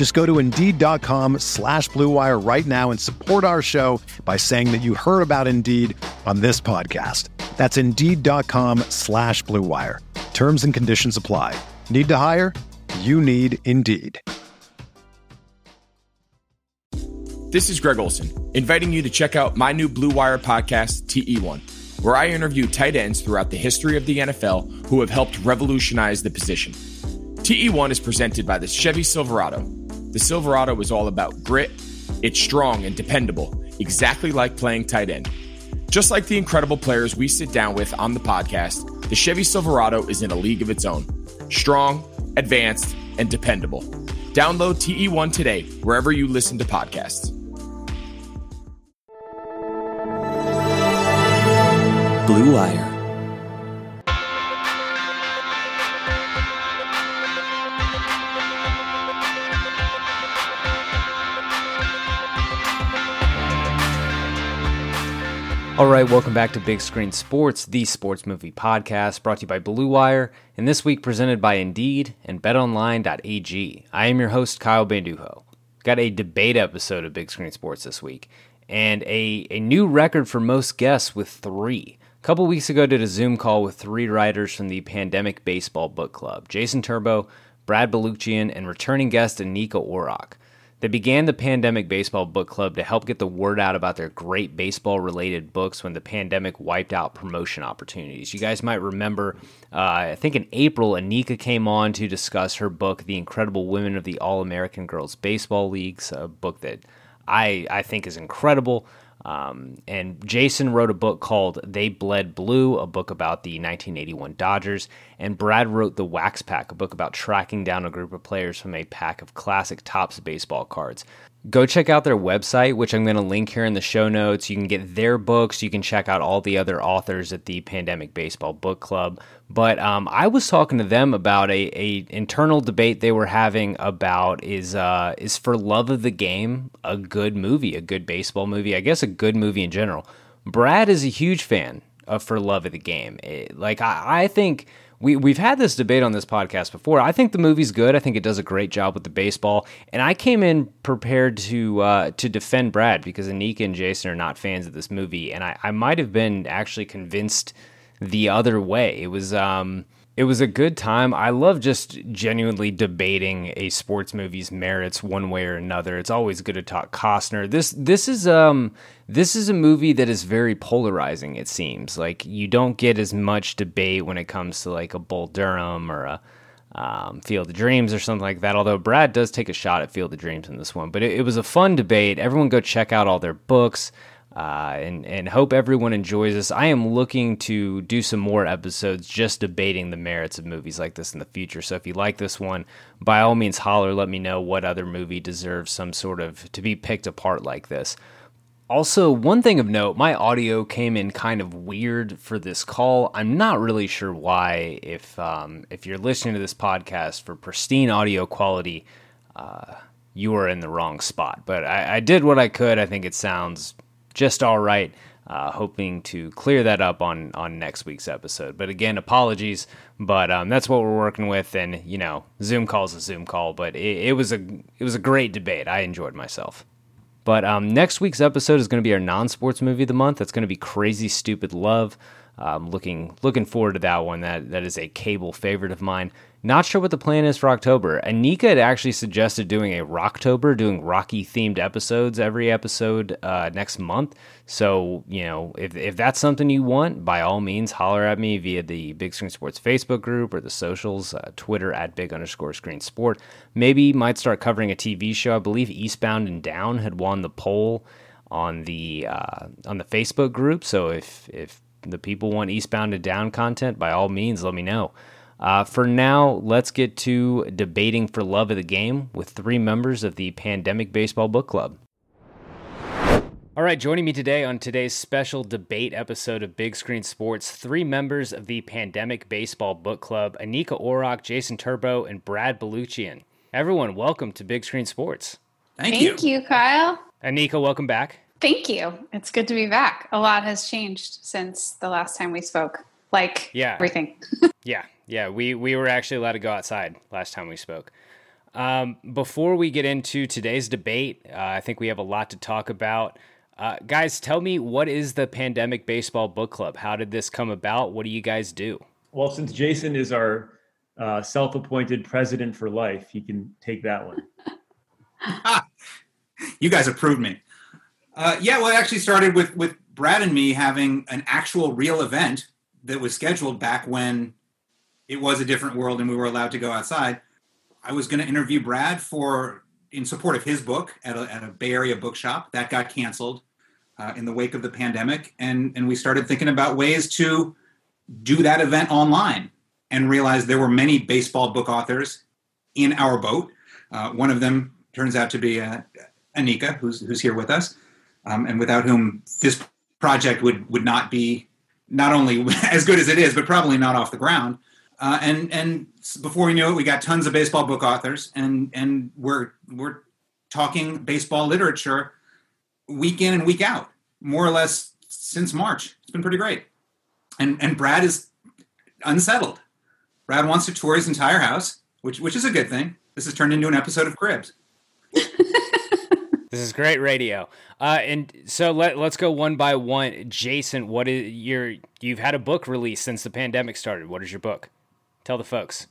Just go to Indeed.com slash BlueWire right now and support our show by saying that you heard about Indeed on this podcast. That's Indeed.com slash BlueWire. Terms and conditions apply. Need to hire? You need Indeed. This is Greg Olson, inviting you to check out my new Blue Wire podcast, TE1, where I interview tight ends throughout the history of the NFL who have helped revolutionize the position. TE1 is presented by the Chevy Silverado. The Silverado is all about grit, it's strong and dependable, exactly like playing tight end. Just like the incredible players we sit down with on the podcast, the Chevy Silverado is in a league of its own. Strong, advanced, and dependable. Download TE1 today, wherever you listen to podcasts. Blue Wire. All right, welcome back to Big Screen Sports, the sports movie podcast brought to you by Blue Wire, and this week presented by Indeed and BetOnline.ag. I am your host, Kyle Banduho. Got a debate episode of Big Screen Sports this week, and a, a new record for most guests with three. A couple weeks ago, did a Zoom call with three writers from the Pandemic Baseball Book Club Jason Turbow, Brad Balukjian, and returning guest Anika Orrock. They began the Pandemic Baseball Book Club to help get the word out about their great baseball related books when the pandemic wiped out promotion opportunities. You guys might remember, uh, I think in April, Anika came on to discuss her book, The Incredible Women of the All American Girls Baseball Leagues, a book that I, I think is incredible. Um, and Jason wrote a book called They Bled Blue, a book about the 1981 Dodgers. And Brad wrote The Wax Pack, a book about tracking down a group of players from a pack of classic Topps baseball cards. Go check out their website, which I'm going to link here in the show notes. You can get their books. You can check out all the other authors at the Pandemic Baseball Book Club. But um, I was talking to them about a, a internal debate they were having about is uh, is for love of the game a good movie, a good baseball movie, I guess a good movie in general. Brad is a huge fan of For Love of the Game. It, like I, I think we we've had this debate on this podcast before. I think the movie's good. I think it does a great job with the baseball, and I came in prepared to uh, to defend Brad because Anika and Jason are not fans of this movie, and I, I might have been actually convinced the other way. It was um it was a good time. I love just genuinely debating a sports movie's merits one way or another. It's always good to talk Costner. This this is um this is a movie that is very polarizing. It seems like you don't get as much debate when it comes to like a Bull Durham or a um, Field of Dreams or something like that. Although Brad does take a shot at Field of Dreams in this one, but it, it was a fun debate. Everyone go check out all their books uh, and and hope everyone enjoys this. I am looking to do some more episodes just debating the merits of movies like this in the future. So if you like this one, by all means holler. Let me know what other movie deserves some sort of to be picked apart like this. Also, one thing of note, my audio came in kind of weird for this call. I'm not really sure why. If um, if you're listening to this podcast for pristine audio quality, uh, you are in the wrong spot. But I, I did what I could. I think it sounds just all right. Uh, hoping to clear that up on on next week's episode. But again, apologies, but um, that's what we're working with. And you know, Zoom call's a Zoom call, but it, it was a it was a great debate. I enjoyed myself. But um, next week's episode is going to be our non-sports movie of the month. That's going to be Crazy Stupid Love. Um, looking looking forward to that one. That that is a cable favorite of mine. Not sure what the plan is for October. Anika had actually suggested doing a Rocktober, doing Rocky themed episodes every episode uh, next month. So, you know, if, if that's something you want, by all means, holler at me via the Big Screen Sports Facebook group or the socials, uh, Twitter at big underscore screen sport. Maybe might start covering a TV show. I believe Eastbound and Down had won the poll on the uh, on the Facebook group. So if if the people want Eastbound and Down content, by all means, let me know. Uh, for now, let's get to debating for love of the game with three members of the Pandemic Baseball Book Club. All right, joining me today on today's special debate episode of Big Screen Sports, three members of the Pandemic Baseball Book Club Anika Orrock, Jason Turbow, and Brad Balukjian. Everyone, welcome to Big Screen Sports. Thank, Thank you. you, Kyle. Anika, welcome back. Thank you. It's good to be back. A lot has changed since the last time we spoke. Like yeah. everything. yeah, yeah, we we were actually allowed to go outside last time we spoke. Um, before we get into today's debate, uh, I think we have a lot to talk about. Uh, guys, tell me what is the Pandemic Baseball Book Club? How did this come about? What do you guys do? Well, since Jason is our uh, self-appointed president for life, he can take that one. you guys approved me. Uh, yeah, well, it actually started with with Brad and me having an actual real event that was scheduled back when it was a different world and we were allowed to go outside. I was going to interview Brad for in support of his book at a, at a Bay Area bookshop that got canceled uh, in the wake of the pandemic, and and we started thinking about ways to do that event online, and realized there were many baseball book authors in our boat. Uh, one of them turns out to be uh, Anika, who's who's here with us, um, and without whom this project would would not be not only as good as it is, but probably not off the ground. Uh, and and before we knew it, we got tons of baseball book authors, and and we're we're talking baseball literature week in and week out, more or less since March. It's been pretty great. And and Brad is unsettled. Brad wants to tour his entire house, which which is a good thing. This has turned into an episode of Cribs. This is great radio. Uh, and so let, let's go one by one. Jason, what is your you've had a book released since the pandemic started. What is your book? Tell the folks.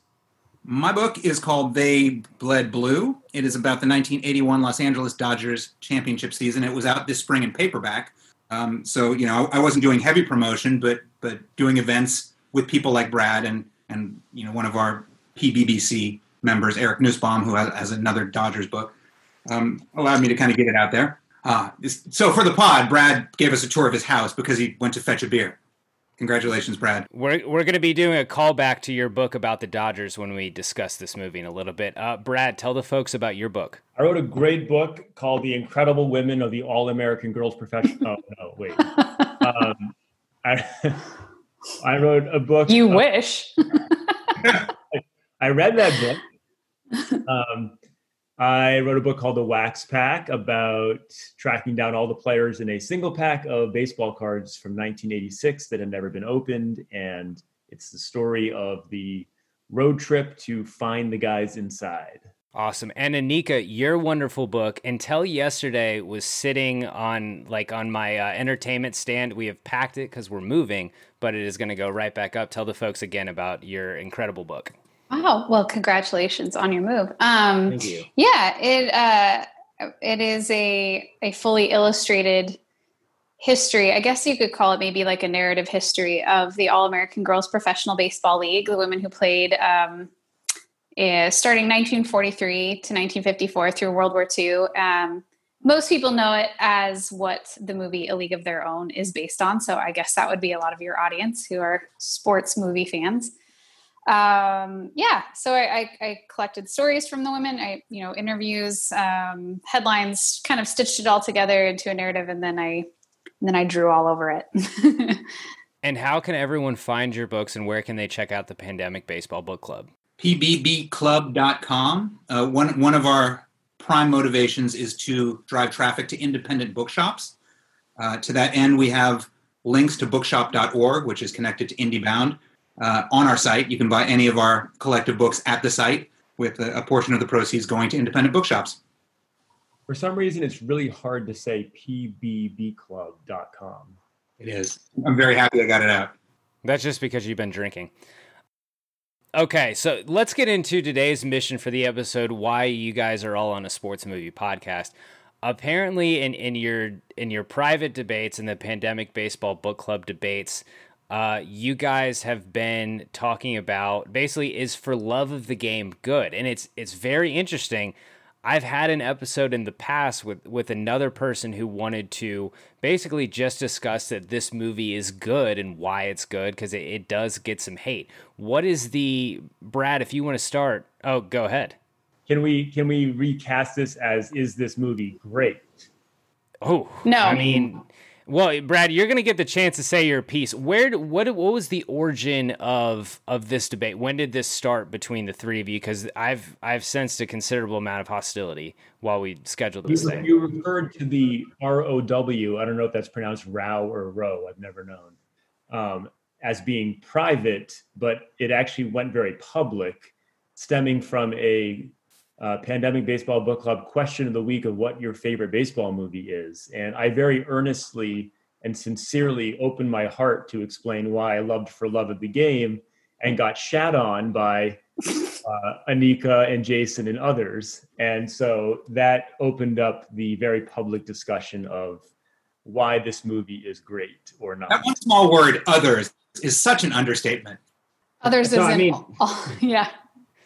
My book is called They Bled Blue. It is about the 1981 Los Angeles Dodgers championship season. It was out this spring in paperback. Um, so you know, I wasn't doing heavy promotion, but but doing events with people like Brad and and you know one of our PBBC members, Eric Nusbaum, who has, has another Dodgers book, um, allowed me to kind of get it out there. Uh, so for the pod, Brad gave us a tour of his house because he went to fetch a beer. Congratulations, Brad. We're, we're going to be doing a callback to your book about the Dodgers when we discuss this movie in a little bit. Uh, Brad, tell the folks about your book. I wrote a great book called The Incredible Women of the All American Girls Profession. Oh, no, wait. um, I, I wrote a book. You wish. I read that book. Um, I wrote a book called The Wax Pack about tracking down all the players in a single pack of baseball cards from 1986 that had never been opened. And it's the story of the road trip to find the guys inside. Awesome. And Anika, your wonderful book, Until Yesterday, was sitting on like on my uh, entertainment stand. We have packed it because we're moving, but it is going to go right back up. Tell the folks again about your incredible book. Wow. Well, congratulations on your move. Um, Thank you. Yeah, it uh, it is a a fully illustrated history. I guess you could call it maybe like a narrative history of the All American Girls Professional Baseball League, the women who played um, uh, starting 1943 to 1954 through World War II. Um, most people know it as what the movie A League of Their Own is based on. So I guess that would be a lot of your audience who are sports movie fans um, yeah, so I, I, I, collected stories from the women. I, you know, interviews, um, headlines, kind of stitched it all together into a narrative, and then I, and then I drew all over it. and how can everyone find your books, and where can they check out the Pandemic Baseball Book Club? pbbclub.com. Uh, one one of our prime motivations is to drive traffic to independent bookshops. Uh, to that end, we have links to bookshop.org, which is connected to IndieBound uh, on our site. You can buy any of our collective books at the site with a, a, portion of the proceeds going to independent bookshops. For some reason, it's really hard to say pbbclub.com. It is. I'm very happy I got it out. That's just because you've been drinking. Okay, so let's get into today's mission for the episode why you guys are all on a sports movie podcast. Apparently in, in your in your private debates in the pandemic baseball book club debates, uh, you guys have been talking about basically is for love of the game good, and it's it's very interesting. I've had an episode in the past with with another person who wanted to basically just discuss that this movie is good and why it's good because it, it does get some hate. What is the Brad? If you want to start, oh, go ahead. Can we can we recast this as is this movie great? Oh No. I mean, well, Brad, you're going to get the chance to say your piece. Where what what was the origin of of this debate? When did this start between the three of you? Because I've I've sensed a considerable amount of hostility while we scheduled this You, thing. you referred to the R O W. I don't know if that's pronounced Row or Row. I've never known um, as being private, but it actually went very public, stemming from a uh, pandemic baseball book club question of the week of what your favorite baseball movie is, and I very earnestly and sincerely opened my heart to explain why I loved For Love of the Game, and got shat on by uh, Anika and Jason and others. And so that opened up the very public discussion of why this movie is great or not. That one small word, others, is such an understatement. Others So, isn't. mean- yeah.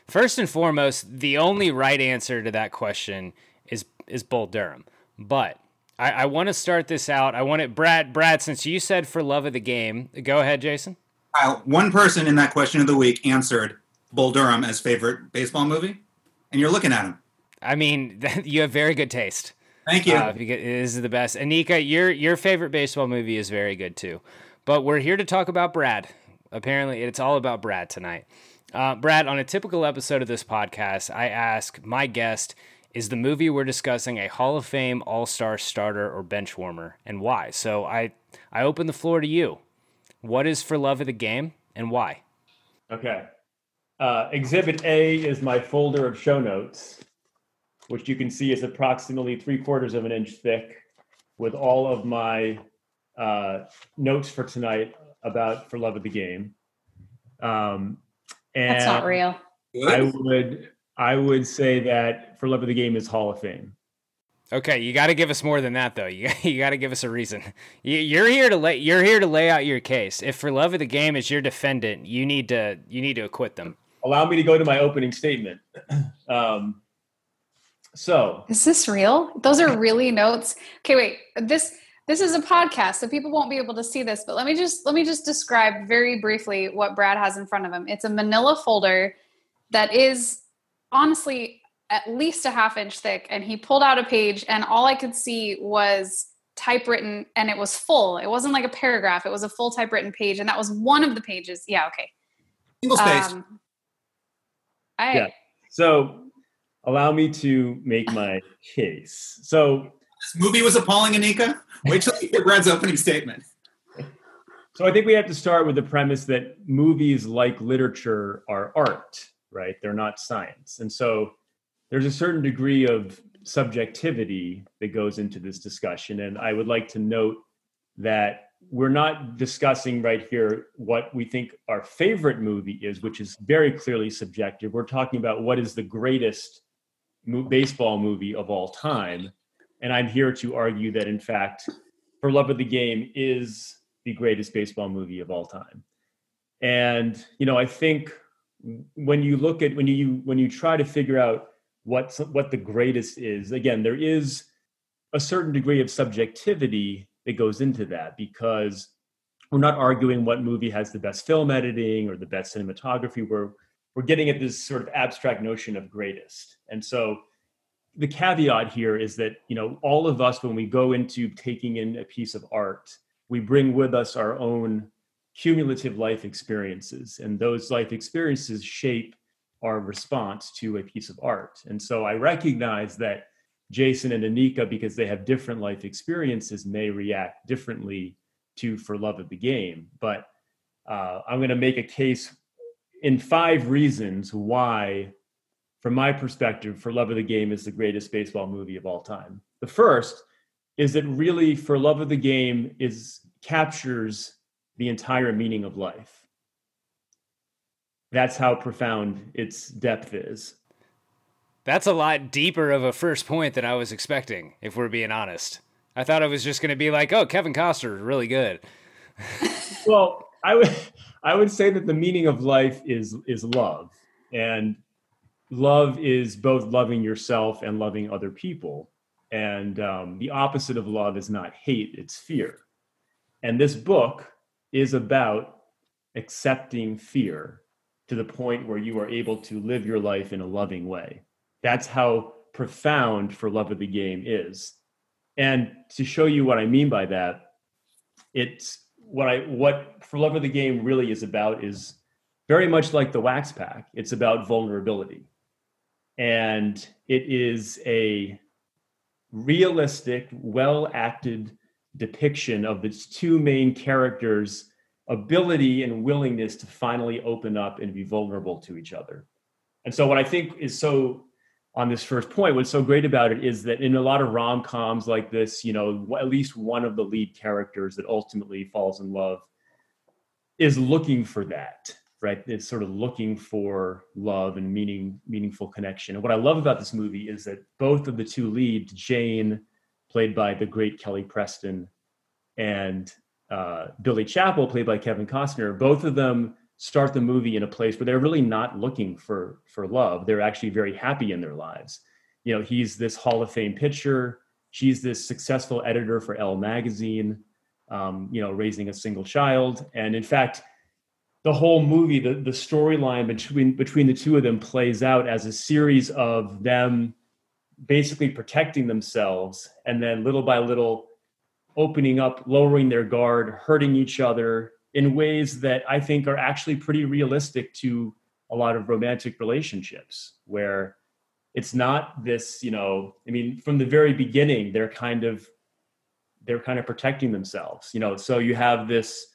First and foremost, the only right answer to that question is is Bull Durham. But I, I want to start this out. I want it, Brad. Brad, since you said for love of the game, go ahead, Jason. Kyle, one person in that question of the week answered Bull Durham as favorite baseball movie, and you're looking at him. I mean, you have very good taste. Thank you. Uh, this is the best. Anika, your your favorite baseball movie is very good too. But we're here to talk about Brad. Apparently, it's all about Brad tonight. Uh, Brad, on a typical episode of this podcast, I ask my guest, is the movie we're discussing a Hall of Fame All Star starter or bench warmer, and why? So I I open the floor to you. What is for love of the game, and why? Okay. Uh, exhibit A is my folder of show notes, which you can see is approximately three quarters of an inch thick, with all of my uh, notes for tonight about For Love of the Game. Um, and That's not real. I would I would say that For Love of the Game is Hall of Fame. Okay, you got to give us more than that, though. You you got to give us a reason. You, you're here to lay you're here to lay out your case. If for love of the game is your defendant, you need to you need to acquit them. Allow me to go to my opening statement. Um, so Is this real? Those are really notes. Okay, wait. This this is a podcast, so people won't be able to see this. But let me just let me just describe very briefly what Brad has in front of him. It's a Manila folder that is honestly at least a half inch thick, and he pulled out a page, and all I could see was typewritten, and it was full. It wasn't like a paragraph; it was a full typewritten page, and that was one of the pages. Yeah, okay. Single space. Um, I Yeah. so allow me to make my case. So this movie was appalling, Anika. Wait till you hear Brad's opening statement. So I think we have to start with the premise that movies, like literature, are art, right? They're not science. And so there's a certain degree of subjectivity that goes into this discussion. And I would like to note that we're not discussing right here what we think our favorite movie is, which is very clearly subjective. We're talking about what is the greatest mo- baseball movie of all time. And I'm here to argue that, in fact, For Love of the Game is the greatest baseball movie of all time. And you know, I think when you look at when you when you try to figure out what what the greatest is, again, there is a certain degree of subjectivity that goes into that because we're not arguing what movie has the best film editing or the best cinematography. We're we're getting at this sort of abstract notion of greatest. And so the caveat here is that you know all of us when we go into taking in a piece of art we bring with us our own cumulative life experiences and those life experiences shape our response to a piece of art. And so i recognize that jason and anika because they have different life experiences may react differently to for love of the game. But uh, i'm going to make a case in five reasons why from my perspective, For Love of the Game is the greatest baseball movie of all time. The first is that really For Love of the Game is captures the entire meaning of life. That's how profound its depth is. That's a lot deeper of a first point than I was expecting, if we're being honest. I thought it was just going to be like, oh, Kevin Costner is really good. well, I would I would say that the meaning of life is is love. And love is both loving yourself and loving other people. And um, the opposite of love is not hate, it's fear. And this book is about accepting fear to the point where you are able to live your life in a loving way. That's how profound for love of the game is. And to show you what I mean by that, it's what I what for love of the game really is about is very much like the wax pack. It's about vulnerability. And it is a realistic, well acted depiction of its two main characters' ability and willingness to finally open up and be vulnerable to each other. And so, what I think is so on this first point, what's so great about it is that in a lot of rom coms like this, you know, at least one of the lead characters that ultimately falls in love is looking for that, right? It's sort of looking for love and meaning, meaningful connection. And what I love about this movie is that both of the two leads, Jane, played by the great Kelly Preston, and uh, Billy Chapel, played by Kevin Costner, both of them start the movie in a place where they're really not looking for for love. They're actually very happy in their lives. You know, he's this Hall of Fame pitcher. She's this successful editor for Elle magazine. Um, you know, raising a single child, and in fact, the whole movie, the the storyline between between the two of them plays out as a series of them basically protecting themselves, and then little by little opening up, lowering their guard, hurting each other, in ways that I think are actually pretty realistic to a lot of romantic relationships where it's not this, you know, I mean, from the very beginning, they're kind of they're kind of protecting themselves, you know. So you have this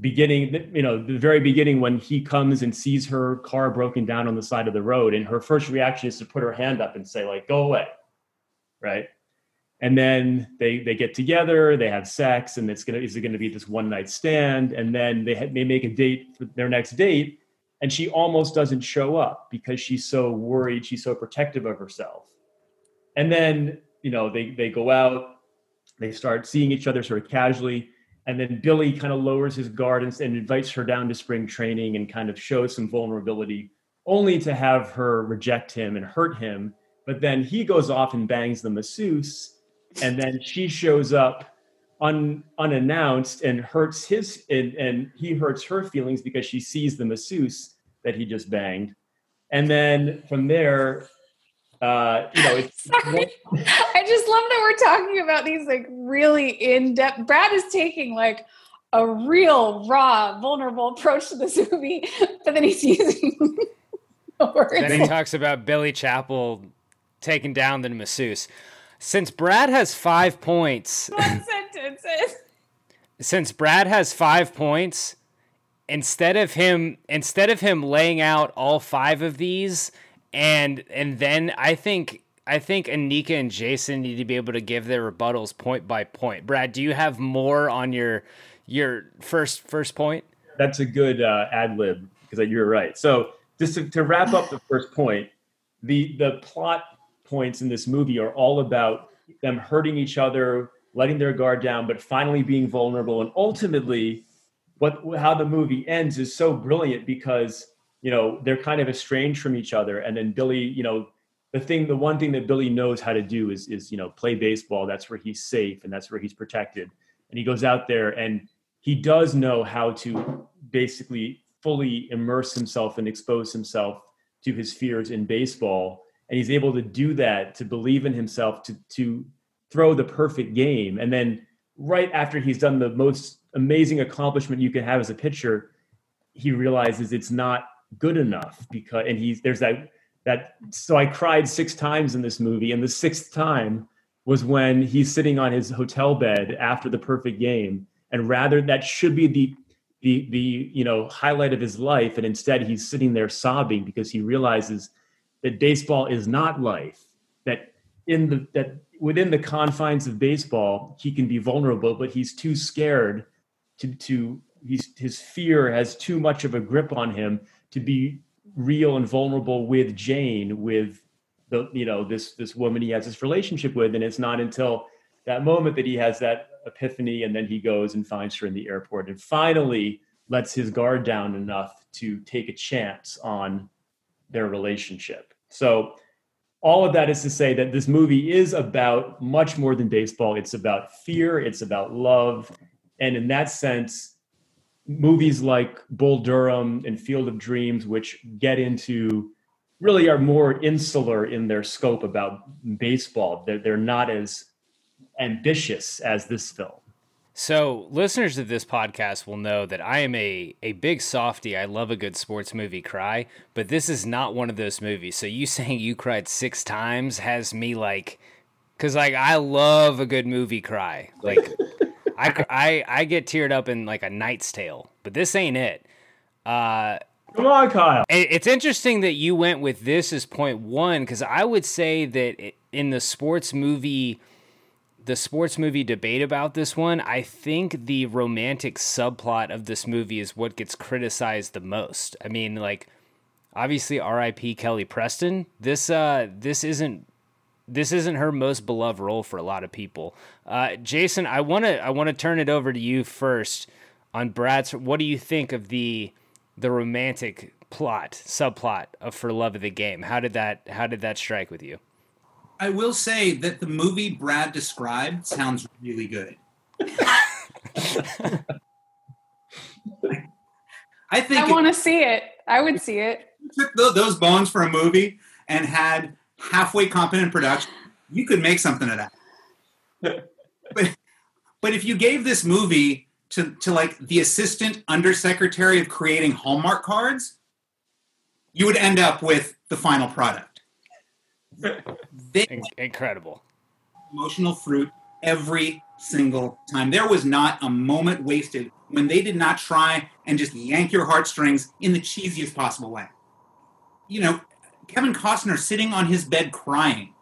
beginning, you know, the very beginning when he comes and sees her car broken down on the side of the road, and her first reaction is to put her hand up and say, like, go away. Right? And then they they get together they have sex and it's gonna is it gonna be this one night stand? And then they, ha- they make a date for their next date and she almost doesn't show up because she's so worried she's so protective of herself. And then you know they they go out they start seeing each other sort of casually and then billy kind of lowers his guard and, and invites her down to spring training and kind of shows some vulnerability only to have her reject him and hurt him. But then he goes off and bangs the masseuse and then she shows up un, unannounced and hurts his and, and he hurts her feelings because she sees the masseuse that he just banged. And then from there uh you know it's Sorry. i just love that we're talking about these like really in-depth brad is taking like a real raw vulnerable approach to this movie but then he's using words. then he talks about billy chapel taking down the masseuse since Brad has five points. One sentence. Since Brad has five points, instead of him instead of him laying out all five of these and and then I think I think Anika and Jason need to be able to give their rebuttals point by point. Brad, do you have more on your your first first point? That's a good uh, ad lib because you're right. So just to, to wrap up the first point, the the plot points in this movie are all about them hurting each other, letting their guard down, but finally being vulnerable. And ultimately, what how the movie ends is so brilliant because you know they're kind of estranged from each other, and then Billy, you know, the thing, the one thing that Billy knows how to do is is you know play baseball. That's where he's safe and that's where he's protected. And he goes out there and he does know how to basically fully immerse himself and expose himself to his fears in baseball and he's able to do that to believe in himself to to throw the perfect game and then right after he's done the most amazing accomplishment you can have as a pitcher he realizes it's not good enough because and he's there's that that so i cried six times in this movie. And the sixth time was when he's sitting on his hotel bed after the perfect game. And rather that should be the the the you know highlight of his life. And instead he's sitting there sobbing because he realizes that baseball is not life that in the that within the confines of baseball he can be vulnerable but he's too scared to to he's his fear has too much of a grip on him to be real and vulnerable with Jane, with the you know this this woman he has this relationship with, and it's not until that moment that he has that epiphany, and then he goes and finds her in the airport, and finally lets his guard down enough to take a chance on their relationship. So all of that is to say that this movie is about much more than baseball. It's about fear, it's about love. And in that sense, movies like Bull Durham and Field of Dreams, which get into really are more insular in their scope about baseball, they're, they're not as ambitious as this film. So, listeners of this podcast will know that I am a, a big softy. I love a good sports movie cry, but this is not one of those movies. So, you saying you cried six times has me like, because like I love a good movie cry. Like, I, I, I get teared up in like a Knight's Tale, but this ain't it. Uh, Come on, Kyle. It's interesting that you went with this as point one because I would say that in the sports movie the sports movie debate about this one, I think the romantic subplot of this movie is what gets criticized the most. I mean, like obviously R.I.P. Kelly Preston. This uh this isn't this isn't her most beloved role for a lot of people. Uh, Jason, I want to I want to turn it over to you first on Brad's. What do you think of the the romantic plot subplot of For Love of the Game? How did that how did that strike with you? I will say that the movie Brad described sounds really good. I think I want to see it. I would see it. Took those bones for a movie and had halfway competent production. You could make something of that. but, but if you gave this movie to, to like the assistant undersecretary of creating Hallmark cards, you would end up with the final product they incredible emotional fruit every single time. There was not a moment wasted when they did not try and just yank your heartstrings in the cheesiest possible way. You know, Kevin Costner sitting on his bed crying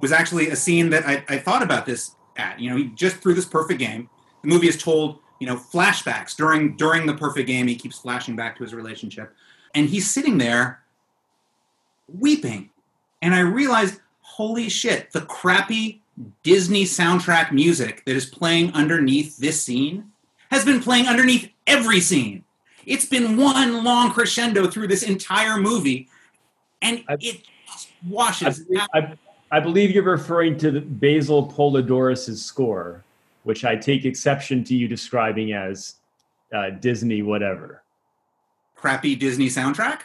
was actually a scene that I, I thought about this at. You know, he just threw this perfect game. The movie is told, you know, flashbacks during during the perfect game. He keeps flashing back to his relationship, and he's sitting there weeping and I realized, holy shit, the crappy Disney soundtrack music that is playing underneath this scene has been playing underneath every scene. It's been one long crescendo through this entire movie, and I, it washes. I believe, I, I believe, you're referring to Basil Poledouris' score, which I take exception to you describing as uh, Disney whatever. Crappy Disney soundtrack?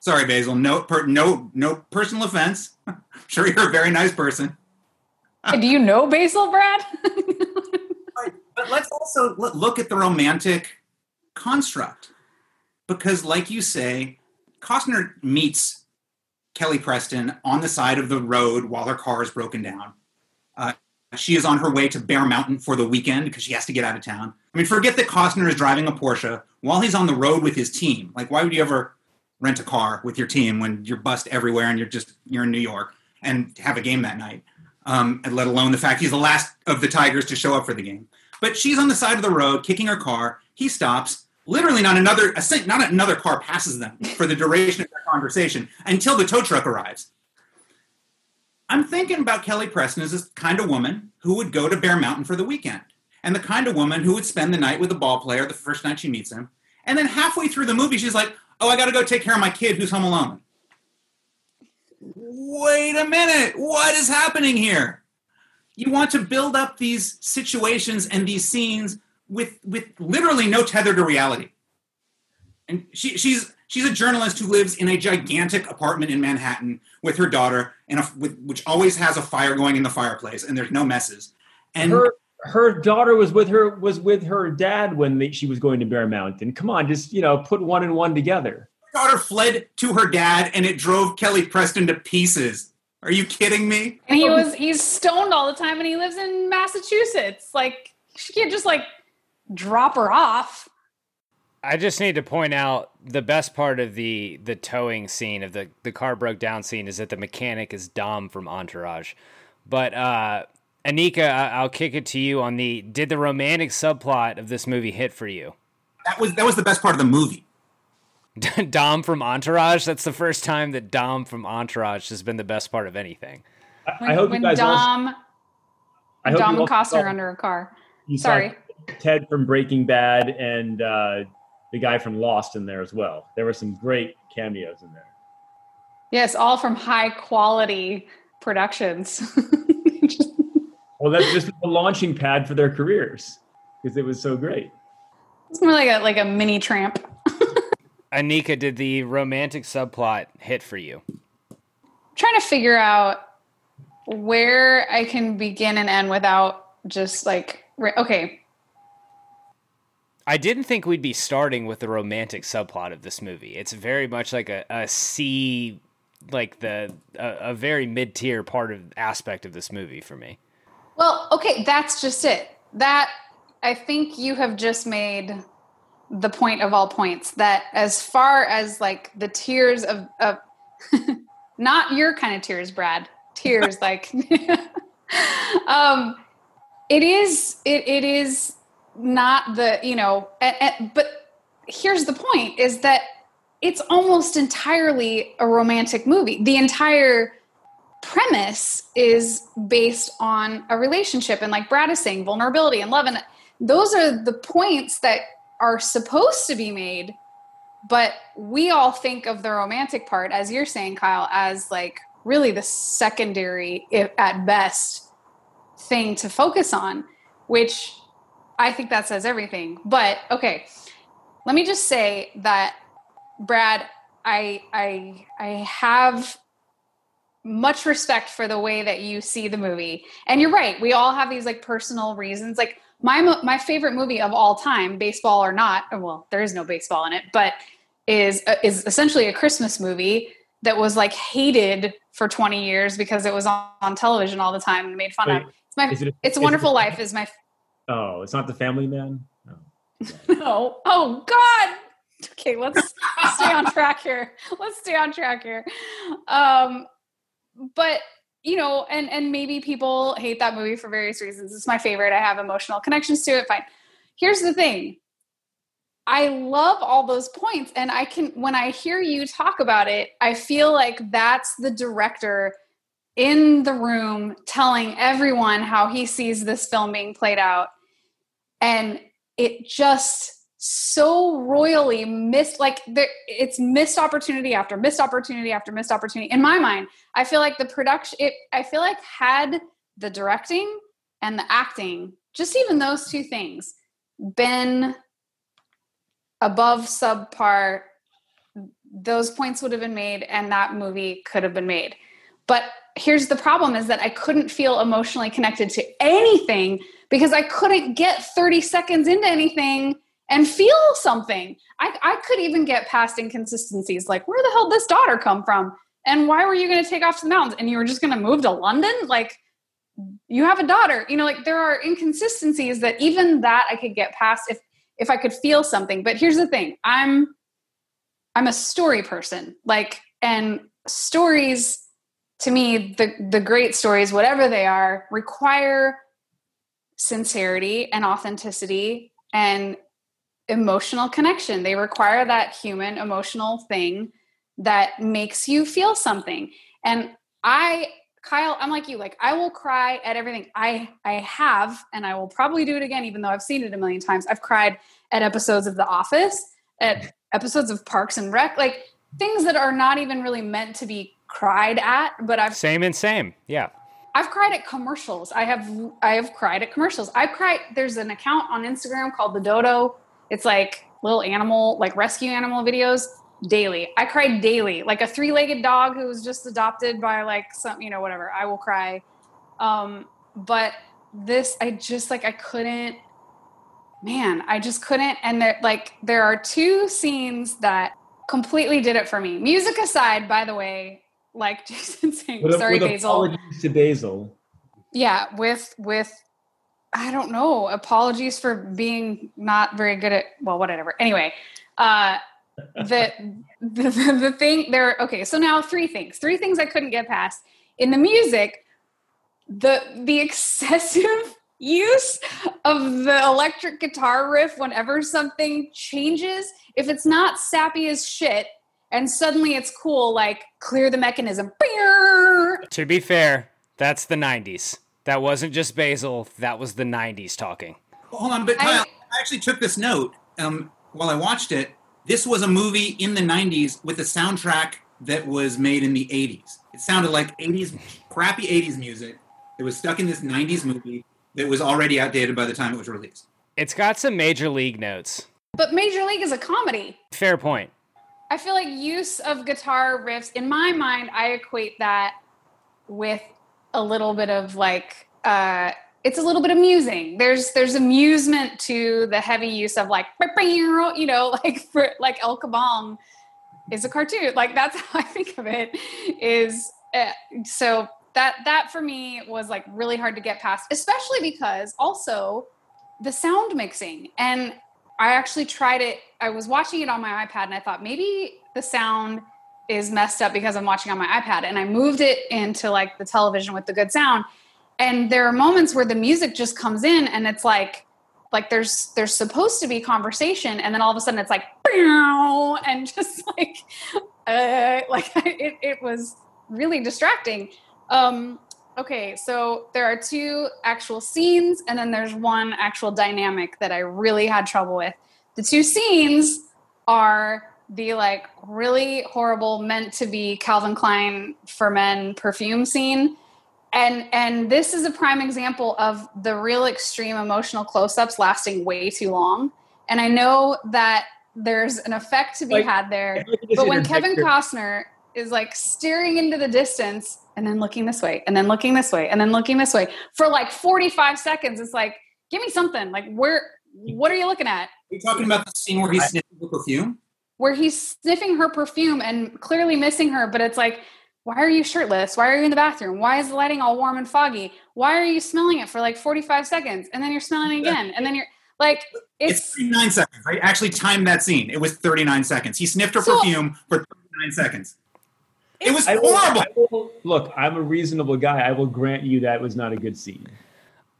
Sorry, Basil. No, per, no, no personal offense. I'm sure you're a very nice person. Do you know Basil, Brad? but let's also look at the romantic construct, because, like you say, Costner meets Kelly Preston on the side of the road while her car is broken down. Uh, she is on her way to Bear Mountain for the weekend because she has to get out of town. I mean, forget that Costner is driving a Porsche while he's on the road with his team. Like, why would you ever rent a car with your team when you're bust everywhere and you're just you're in New York and have a game that night. Um, and let alone the fact he's the last of the Tigers to show up for the game. But she's on the side of the road kicking her car. He stops. Literally, not another not another car passes them for the duration of their conversation until the tow truck arrives. I'm thinking about Kelly Preston as this kind of woman who would go to Bear Mountain for the weekend, and the kind of woman who would spend the night with a ball player the first night she meets him, and then halfway through the movie, she's like, oh, I got to go take care of my kid who's home alone. Wait a minute. What is happening here? You want to build up these situations and these scenes with with literally no tether to reality. And she, she's she's a journalist who lives in a gigantic apartment in Manhattan with her daughter, and which always has a fire going in the fireplace, and there's no messes. And her her daughter was with her was with her dad when they, she was going to Bear Mountain. Come on, just you know, put one and one together. Her daughter fled to her dad, and it drove Kelly Preston to pieces. Are you kidding me? And he was he's stoned all the time, and he lives in Massachusetts. Like she can't just like drop her off. I just need to point out the best part of the the towing scene of the the car broke down scene is that the mechanic is Dom from Entourage. But uh Anika, I'll kick it to you on the did the romantic subplot of this movie hit for you? That was that was the best part of the movie. Dom from Entourage. That's the first time that Dom from Entourage has been the best part of anything. I, When, I hope when you guys Dom, also, I hope Dom you also Costner saw- under a car. you saw Sorry. Ted from Breaking Bad and uh, the guy from Lost in there as well. There were some great cameos in there. Yes, all from high quality productions. Well, that's just the launching pad for their careers because it was so great. it's more like a like a mini tramp. Anika, did the romantic subplot hit for you? I'm trying to figure out where I can begin and end without just like okay. I didn't think we'd be starting with the romantic subplot of this movie. It's very much like a, a C, like the a, a very mid tier part of aspect of this movie for me. Well, okay, that's just it. That I think you have just made the point of all points that as far as like the tears of of not your kind of tears, Brad. Tears like um it is it it is not the, you know, and, and, but here's the point is that it's almost entirely a romantic movie. The entire premise is based on a relationship and like brad is saying vulnerability and love and those are the points that are supposed to be made but we all think of the romantic part as you're saying kyle as like really the secondary if, at best thing to focus on which i think that says everything but okay let me just say that brad i i i have much respect for the way that you see the movie. And you're right, we all have these like personal reasons. Like my my favorite movie of all time, baseball or not, well, there is no baseball in it, but is uh, is essentially a Christmas movie that was like hated for 20 years because it was on, on television all the time and made fun Wait, of. It's my it a- It's a it Wonderful a- Life is my Oh, it's not the Family Man. Oh. no. Oh God. Okay, let's stay on track here. Let's stay on track here. Um, but you know, and and maybe people hate that movie for various reasons. It's my favorite. I have emotional connections to it. Fine. Here's the thing. I love all those points, and I can when I hear you talk about it, I feel like that's the director in the room telling everyone how he sees this film being played out and it just so royally missed like there, it's missed opportunity after missed opportunity after missed opportunity. In my mind i feel like the production it i feel like had the directing and the acting just even those two things been above subpar those points would have been made and that movie could have been made. But here's the problem is that i couldn't feel emotionally connected to anything because i couldn't get 30 seconds into anything and feel something. I, I could even get past inconsistencies like where the hell this daughter come from? And why were you going to take off to the mountains? And you were just going to move to london? Like you have a daughter. You know like there are inconsistencies that even that i could get past if if i could feel something. But here's the thing i'm i'm a story person like and stories to me the the great stories whatever they are require sincerity and authenticity and emotional connection they require that human emotional thing that makes you feel something and i kyle i'm like you like i will cry at everything i i have and i will probably do it again even though i've seen it a million times i've cried at episodes of the office at episodes of parks and rec like things that are not even really meant to be cried at but i've Same and same. Yeah. I've cried at commercials. I have I have cried at commercials. I've cried. There's an account on Instagram called the Dodo. It's like little animal, like rescue animal videos daily. I cried daily, like a three legged dog who was just adopted by like some, you know, whatever. I will cry. Um, but this, I just like I couldn't. Man, I just couldn't. And there, like, there are two scenes that completely did it for me. Music aside, by the way, like Jason saying, With, sorry, with Basil. apologies to Basil. yeah with with i don't know apologies for being not very good at well whatever. Anyway uh the, the the the thing there okay so now three things three things i couldn't get past. In the music the the excessive use of the electric guitar riff whenever something changes, if it's not sappy as shit and suddenly it's cool, like clear the mechanism. To be fair, that's the 90s. That wasn't just Basil, that was the 90s talking. Hold on, but Kyle, I, I actually took this note um, while I watched it. This was a movie in the 90s with a soundtrack that was made in the 80s. It sounded like 80s, crappy 80s music it was stuck in this 90s movie that was already outdated by the time it was released. It's got some Major League notes. But Major League is a comedy. Fair point. I feel like use of guitar riffs, in my mind, I equate that with a little bit of like, uh, it's a little bit amusing. There's there's amusement to the heavy use of like, you know, like for like El Kabong is a cartoon. Like that's how I think of it. Is uh, so that that for me was like really hard to get past, especially because also the sound mixing and I actually tried it. I was watching it on my iPad and I thought maybe the sound is messed up because I'm watching on my iPad. And I moved it into like the television with the good sound. And there are moments where the music just comes in and it's like, like there's there's supposed to be conversation and then all of a sudden it's like and just like uh, like it, it was really distracting um okay so there are two actual scenes and then there's one actual dynamic that i really had trouble with. The two scenes are the like really horrible meant to be calvin klein for men perfume scene. And and this is a prime example of the real extreme emotional close-ups lasting way too long. And i know that there's an effect to be like, had there but when kevin costner is like staring into the distance and then looking this way and then looking this way and then looking this way for like 45 seconds it's like give me something like where what are you looking at are you talking about the scene where he's sniffing the perfume where he's sniffing her perfume and clearly missing her but it's like why are you shirtless? Why are you in the bathroom? Why is the lighting all warm and foggy? Why are you smelling it for like 45 seconds and then you're smelling it again? And then you're like, it's, it's 39 seconds. I actually timed that scene. It was 39 seconds. He sniffed her so, perfume for 39 seconds. It was horrible. I will, look, I'm a reasonable guy. I will grant you that was not a good scene.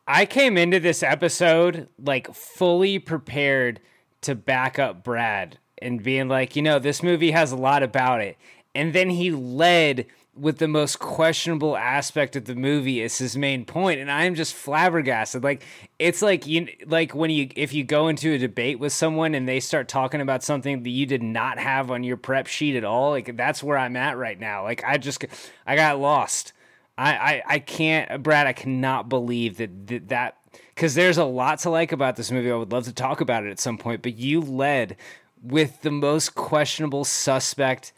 I came into this episode like fully prepared to back up Brad and being like, you know, this movie has a lot about it. And then he led with the most questionable aspect of the movie is his main point and i'm just flabbergasted. Like it's like you like when you if you go into a debate with someone and they start talking about something that you did not have on your prep sheet at all like that's where i'm at right now. Like i just i got lost. I i, I can't brad i cannot believe that that, that because there's a lot to like about this movie. I would love to talk about it at some point but you led with the most questionable suspect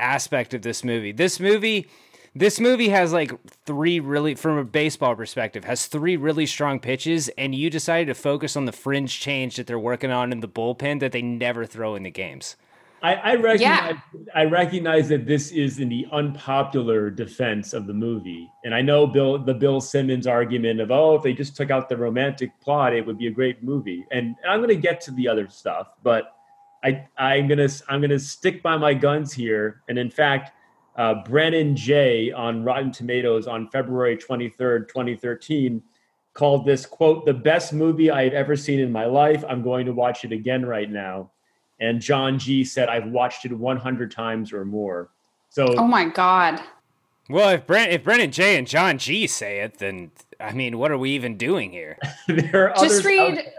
aspect of this movie. This movie this movie has like three really from a baseball perspective has three really strong pitches and you decided to focus on the fringe change that they're working on in the bullpen that they never throw in the games i, I recognize yeah. i recognize that this is in the unpopular defense of the movie and i know bill the bill simmons argument of oh if they just took out the romantic plot it would be a great movie and i'm going to get to the other stuff but I I'm gonna I'm gonna stick by my guns here. And in fact, uh, Brennan J on Rotten Tomatoes on February 23rd, 2013, called this quote the best movie I have ever seen in my life. I'm going to watch it again right now. And John G said I've watched it 100 times or more. So oh my god. Well, if Brent, if Brennan J and John G say it, then I mean, what are we even doing here? there are just read,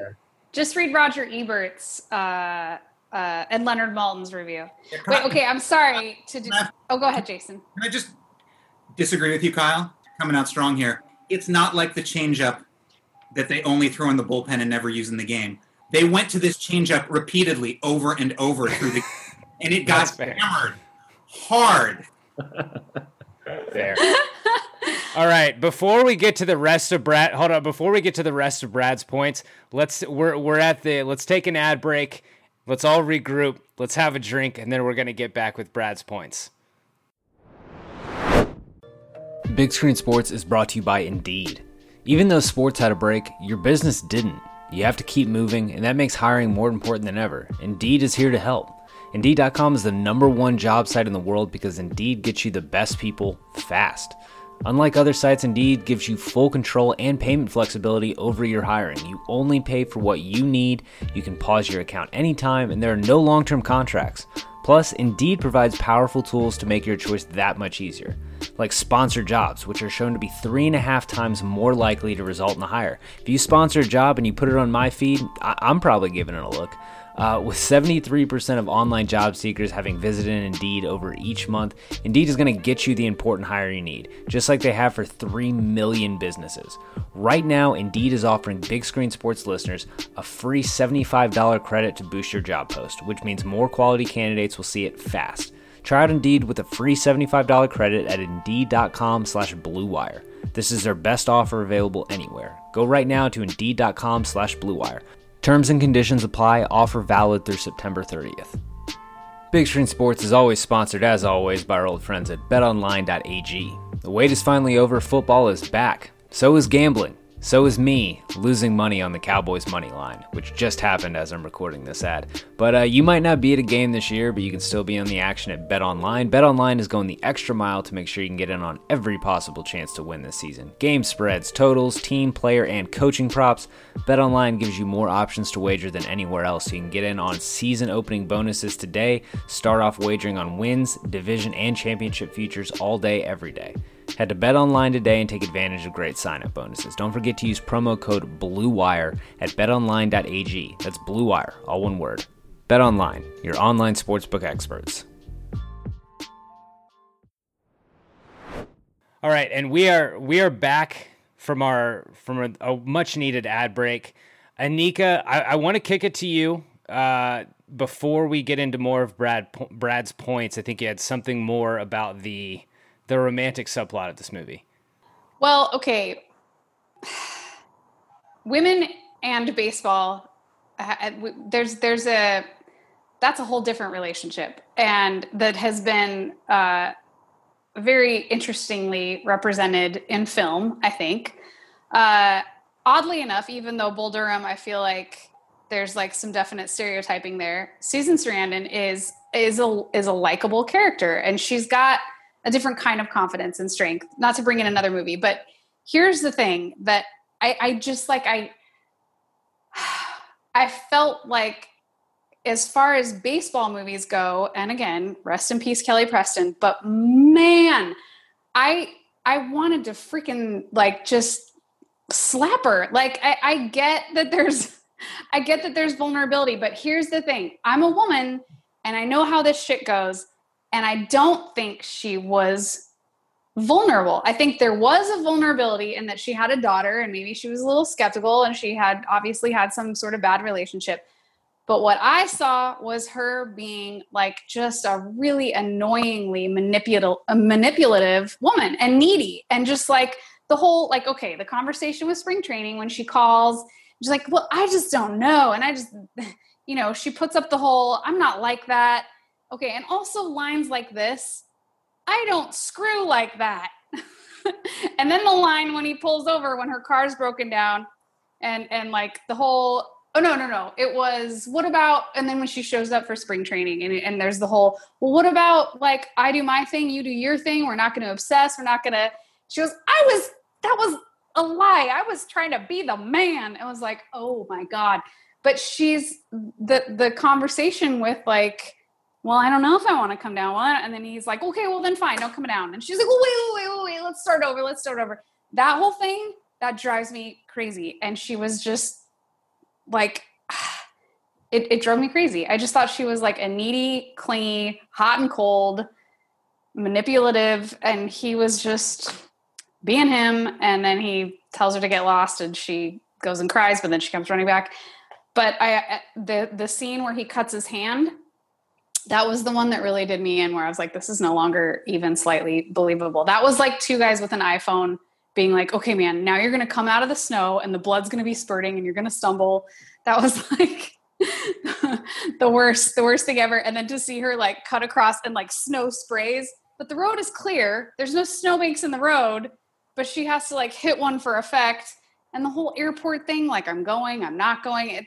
just read Roger Ebert's uh, uh, and Leonard Maltin's review. Yeah, Wait, I, okay, I'm sorry to do. I, oh, go ahead, Jason. Can I just disagree with you, Kyle? Coming out strong here. It's not like the changeup that they only throw in the bullpen and never use in the game. They went to this changeup repeatedly over and over through the, and it got hammered hard. there. All right, before we get to the rest of Brad, hold on. Before we get to the rest of Brad's points, let's we're we're at the let's take an ad break Let's all regroup. Let's have a drink, and then we're going to get back with Brad's points. Big Screen Sports is brought to you by Indeed. Even though sports had a break, your business didn't. You have to keep moving, and that makes hiring more important than ever. Indeed is here to help. Indeed.com is the number one job site in the world because Indeed gets you the best people fast. Unlike other sites, Indeed gives you full control and payment flexibility over your hiring. You only pay for what you need, you can pause your account anytime, and there are no long term contracts. Plus, Indeed provides powerful tools to make your choice that much easier, like sponsored jobs, which are shown to be three and a half times more likely to result in a hire. If you sponsor a job and you put it on my feed, I- I'm probably giving it a look. Uh, with 73% of online job seekers having visited Indeed over each month, Indeed is going to get you the important hire you need, just like they have for 3 million businesses. Right now, Indeed is offering Big Screen Sports listeners a free $75 credit to boost your job post, which means more quality candidates will see it fast. Try out Indeed with a free $75 credit at Indeed.com slash BlueWire. This is their best offer available anywhere. Go right now to Indeed.com slash BlueWire. Terms and conditions apply. Offer valid through September 30th. Big Screen Sports is always sponsored, as always, by our old friends at betonline.ag. The wait is finally over. Football is back. So is gambling. So is me losing money on the Cowboys money line, which just happened as I'm recording this ad. But uh, you might not be at a game this year, but you can still be on the action at BetOnline. BetOnline is going the extra mile to make sure you can get in on every possible chance to win this season. Game spreads, totals, team, player, and coaching props. BetOnline gives you more options to wager than anywhere else. You can get in on season opening bonuses today. Start off wagering on wins, division, and championship futures all day, every day. Head to BetOnline today and take advantage of great sign-up bonuses. Don't forget to use promo code BLUEWIRE at betonline.ag. That's BLUEWIRE, all one word. BetOnline, your online sportsbook experts. All right, and we are we are back from our from a, a much needed ad break. Anika, I, I want to kick it to you. Uh, before we get into more of Brad Brad's points, I think you had something more about the the romantic subplot of this movie? Well, okay. Women and baseball, uh, there's there's a that's a whole different relationship, and that has been uh, very interestingly represented in film. I think. Uh, oddly enough, even though Bull Durham, I feel like there's like some definite stereotyping there. Susan Sarandon is is a is a likable character, and she's got a different kind of confidence and strength. Not to bring in another movie, but here's the thing that I, I just like I I felt like as far as baseball movies go, and again, rest in peace, Kelly Preston, but man, I I wanted to freaking like just slap her. Like I, I get that there's I get that there's vulnerability, but here's the thing. I'm a woman and I know how this shit goes. And I don't think she was vulnerable. I think there was a vulnerability in that she had a daughter and maybe she was a little skeptical and she had obviously had some sort of bad relationship. But what I saw was her being like just a really annoyingly manipulative, manipulative woman and needy and just like the whole like okay, the conversation with spring training when she calls, she's like, "Well, I just don't know." And I just you know, she puts up the whole I'm not like that Okay, and also lines like this I don't screw like that. and then the line when he pulls over when her car's broken down and and like the whole oh no no no it was what about and then when she shows up for spring training and, and there's the whole well what about like i do my thing you do your thing we're not going to obsess we're not going to she goes i was that was a lie i was trying to be the man it was like oh my god but she's the the conversation with like well, I don't know if I want to come down. Well, And then he's like, okay, well then fine, don't come down. And she's like, wait, wait, wait, wait, let's start over. Let's start over. That whole thing, that drives me crazy. And she was just like, it, it drove me crazy. I just thought she was like a needy, clingy, hot and cold, manipulative. And he was just being him. And then he tells her to get lost and she goes and cries, but then she comes running back. But I, the, the scene where he cuts his hand, that was the one that really did me in where I was like, this is no longer even slightly believable. That was like two guys with an iPhone being like, okay, man, now you're going to come out of the snow and the blood's going to be spurting and you're going to stumble. That was like the worst, the worst thing ever. And then to see her like cut across and like snow sprays, but the road is clear. There's no snowbanks in the road, but she has to like hit one for effect. And the whole airport thing, like I'm going, I'm not going. It,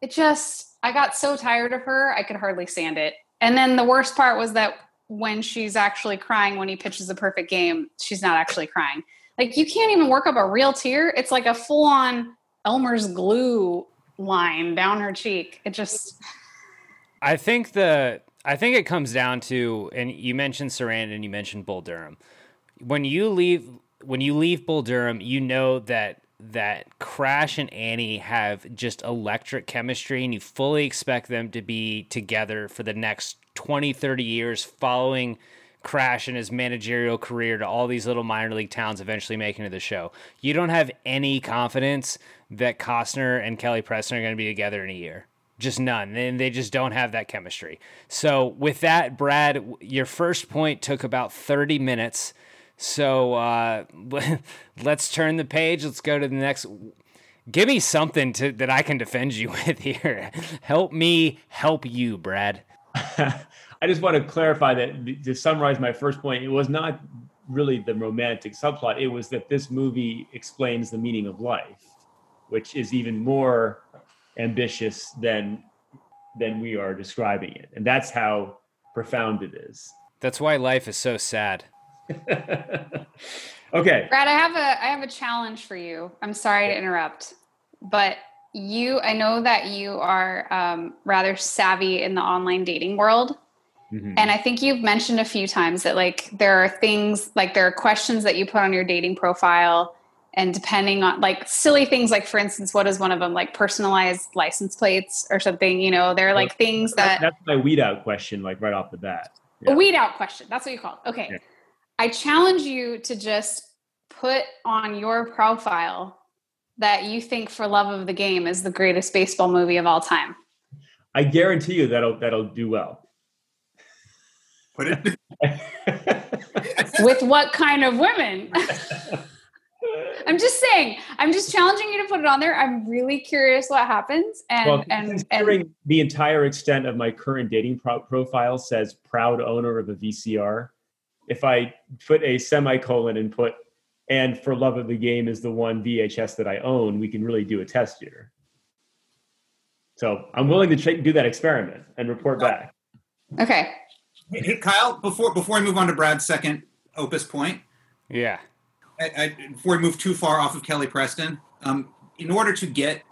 it just, I got so tired of her, I could hardly stand it. And then the worst part was that when she's actually crying when he pitches a perfect game, she's not actually crying. Like you can't even work up a real tear. It's like a full on Elmer's glue line down her cheek. It just I think the I think it comes down to and you mentioned Saran and you mentioned Bull Durham. When you leave when you leave Bull Durham, you know that that Crash and Annie have just electric chemistry and you fully expect them to be together for the next 20, 30 years following Crash in his managerial career to all these little minor league towns eventually making it to the show. You don't have any confidence that Costner and Kelly Preston are going to be together in a year. Just none. And they just don't have that chemistry. So, with that, Brad, your first point took about 30 minutes. So, uh, let's turn the page. Let's go to the next. Give me something to, that I can defend you with here. help me help you, Brad. I just want to clarify that to summarize my first point, it was not really the romantic subplot. It was that this movie explains the meaning of life, which is even more ambitious than than we are describing it. And that's how profound it is. That's why life is so sad. okay. Brad, I have a I have a challenge for you. I'm sorry to interrupt, but you I know that you are um, rather savvy in the online dating world. Mm-hmm. And I think you've mentioned a few times that like there are things like there are questions that you put on your dating profile and depending on like silly things like for instance what is one of them like personalized license plates or something you know they're like things that that's my weed out question like right off the bat yeah. a weed out question that's what you call it okay yeah. I challenge you to just put on your profile that you think for love of the game is the greatest baseball movie of all time i guarantee you that'll that'll do well Put it with what kind of women? I'm just saying. I'm just challenging you to put it on there. I'm really curious what happens. And well, and considering and, the entire extent of my current dating pro- profile says proud owner of a VCR, if I put a semicolon and put and for love of the game is the one VHS that I own, we can really do a test here. So I'm willing to ch- do that experiment and report back. Okay. Hey, Kyle, before before I move on to Brad's second opus point, yeah, I, I, before we move too far off of Kelly Preston, um, in order to get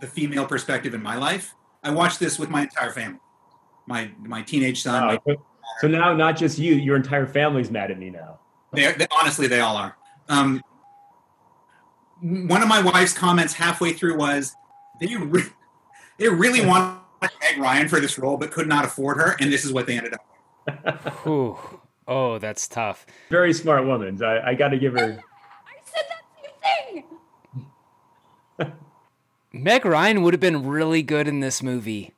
the female perspective in my life, I watched this with my entire family, my my teenage son. my, so now, not just you, your entire family's mad at me now. They, they honestly, they all are. Um, one of my wife's comments halfway through was, "They re- they really want Meg Ryan for this role, but could not afford her, and this is what they ended up." Ooh. Oh, that's tough. Very smart woman. I, I got to give her. I said that same thing. Meg Ryan would have been really good in this movie.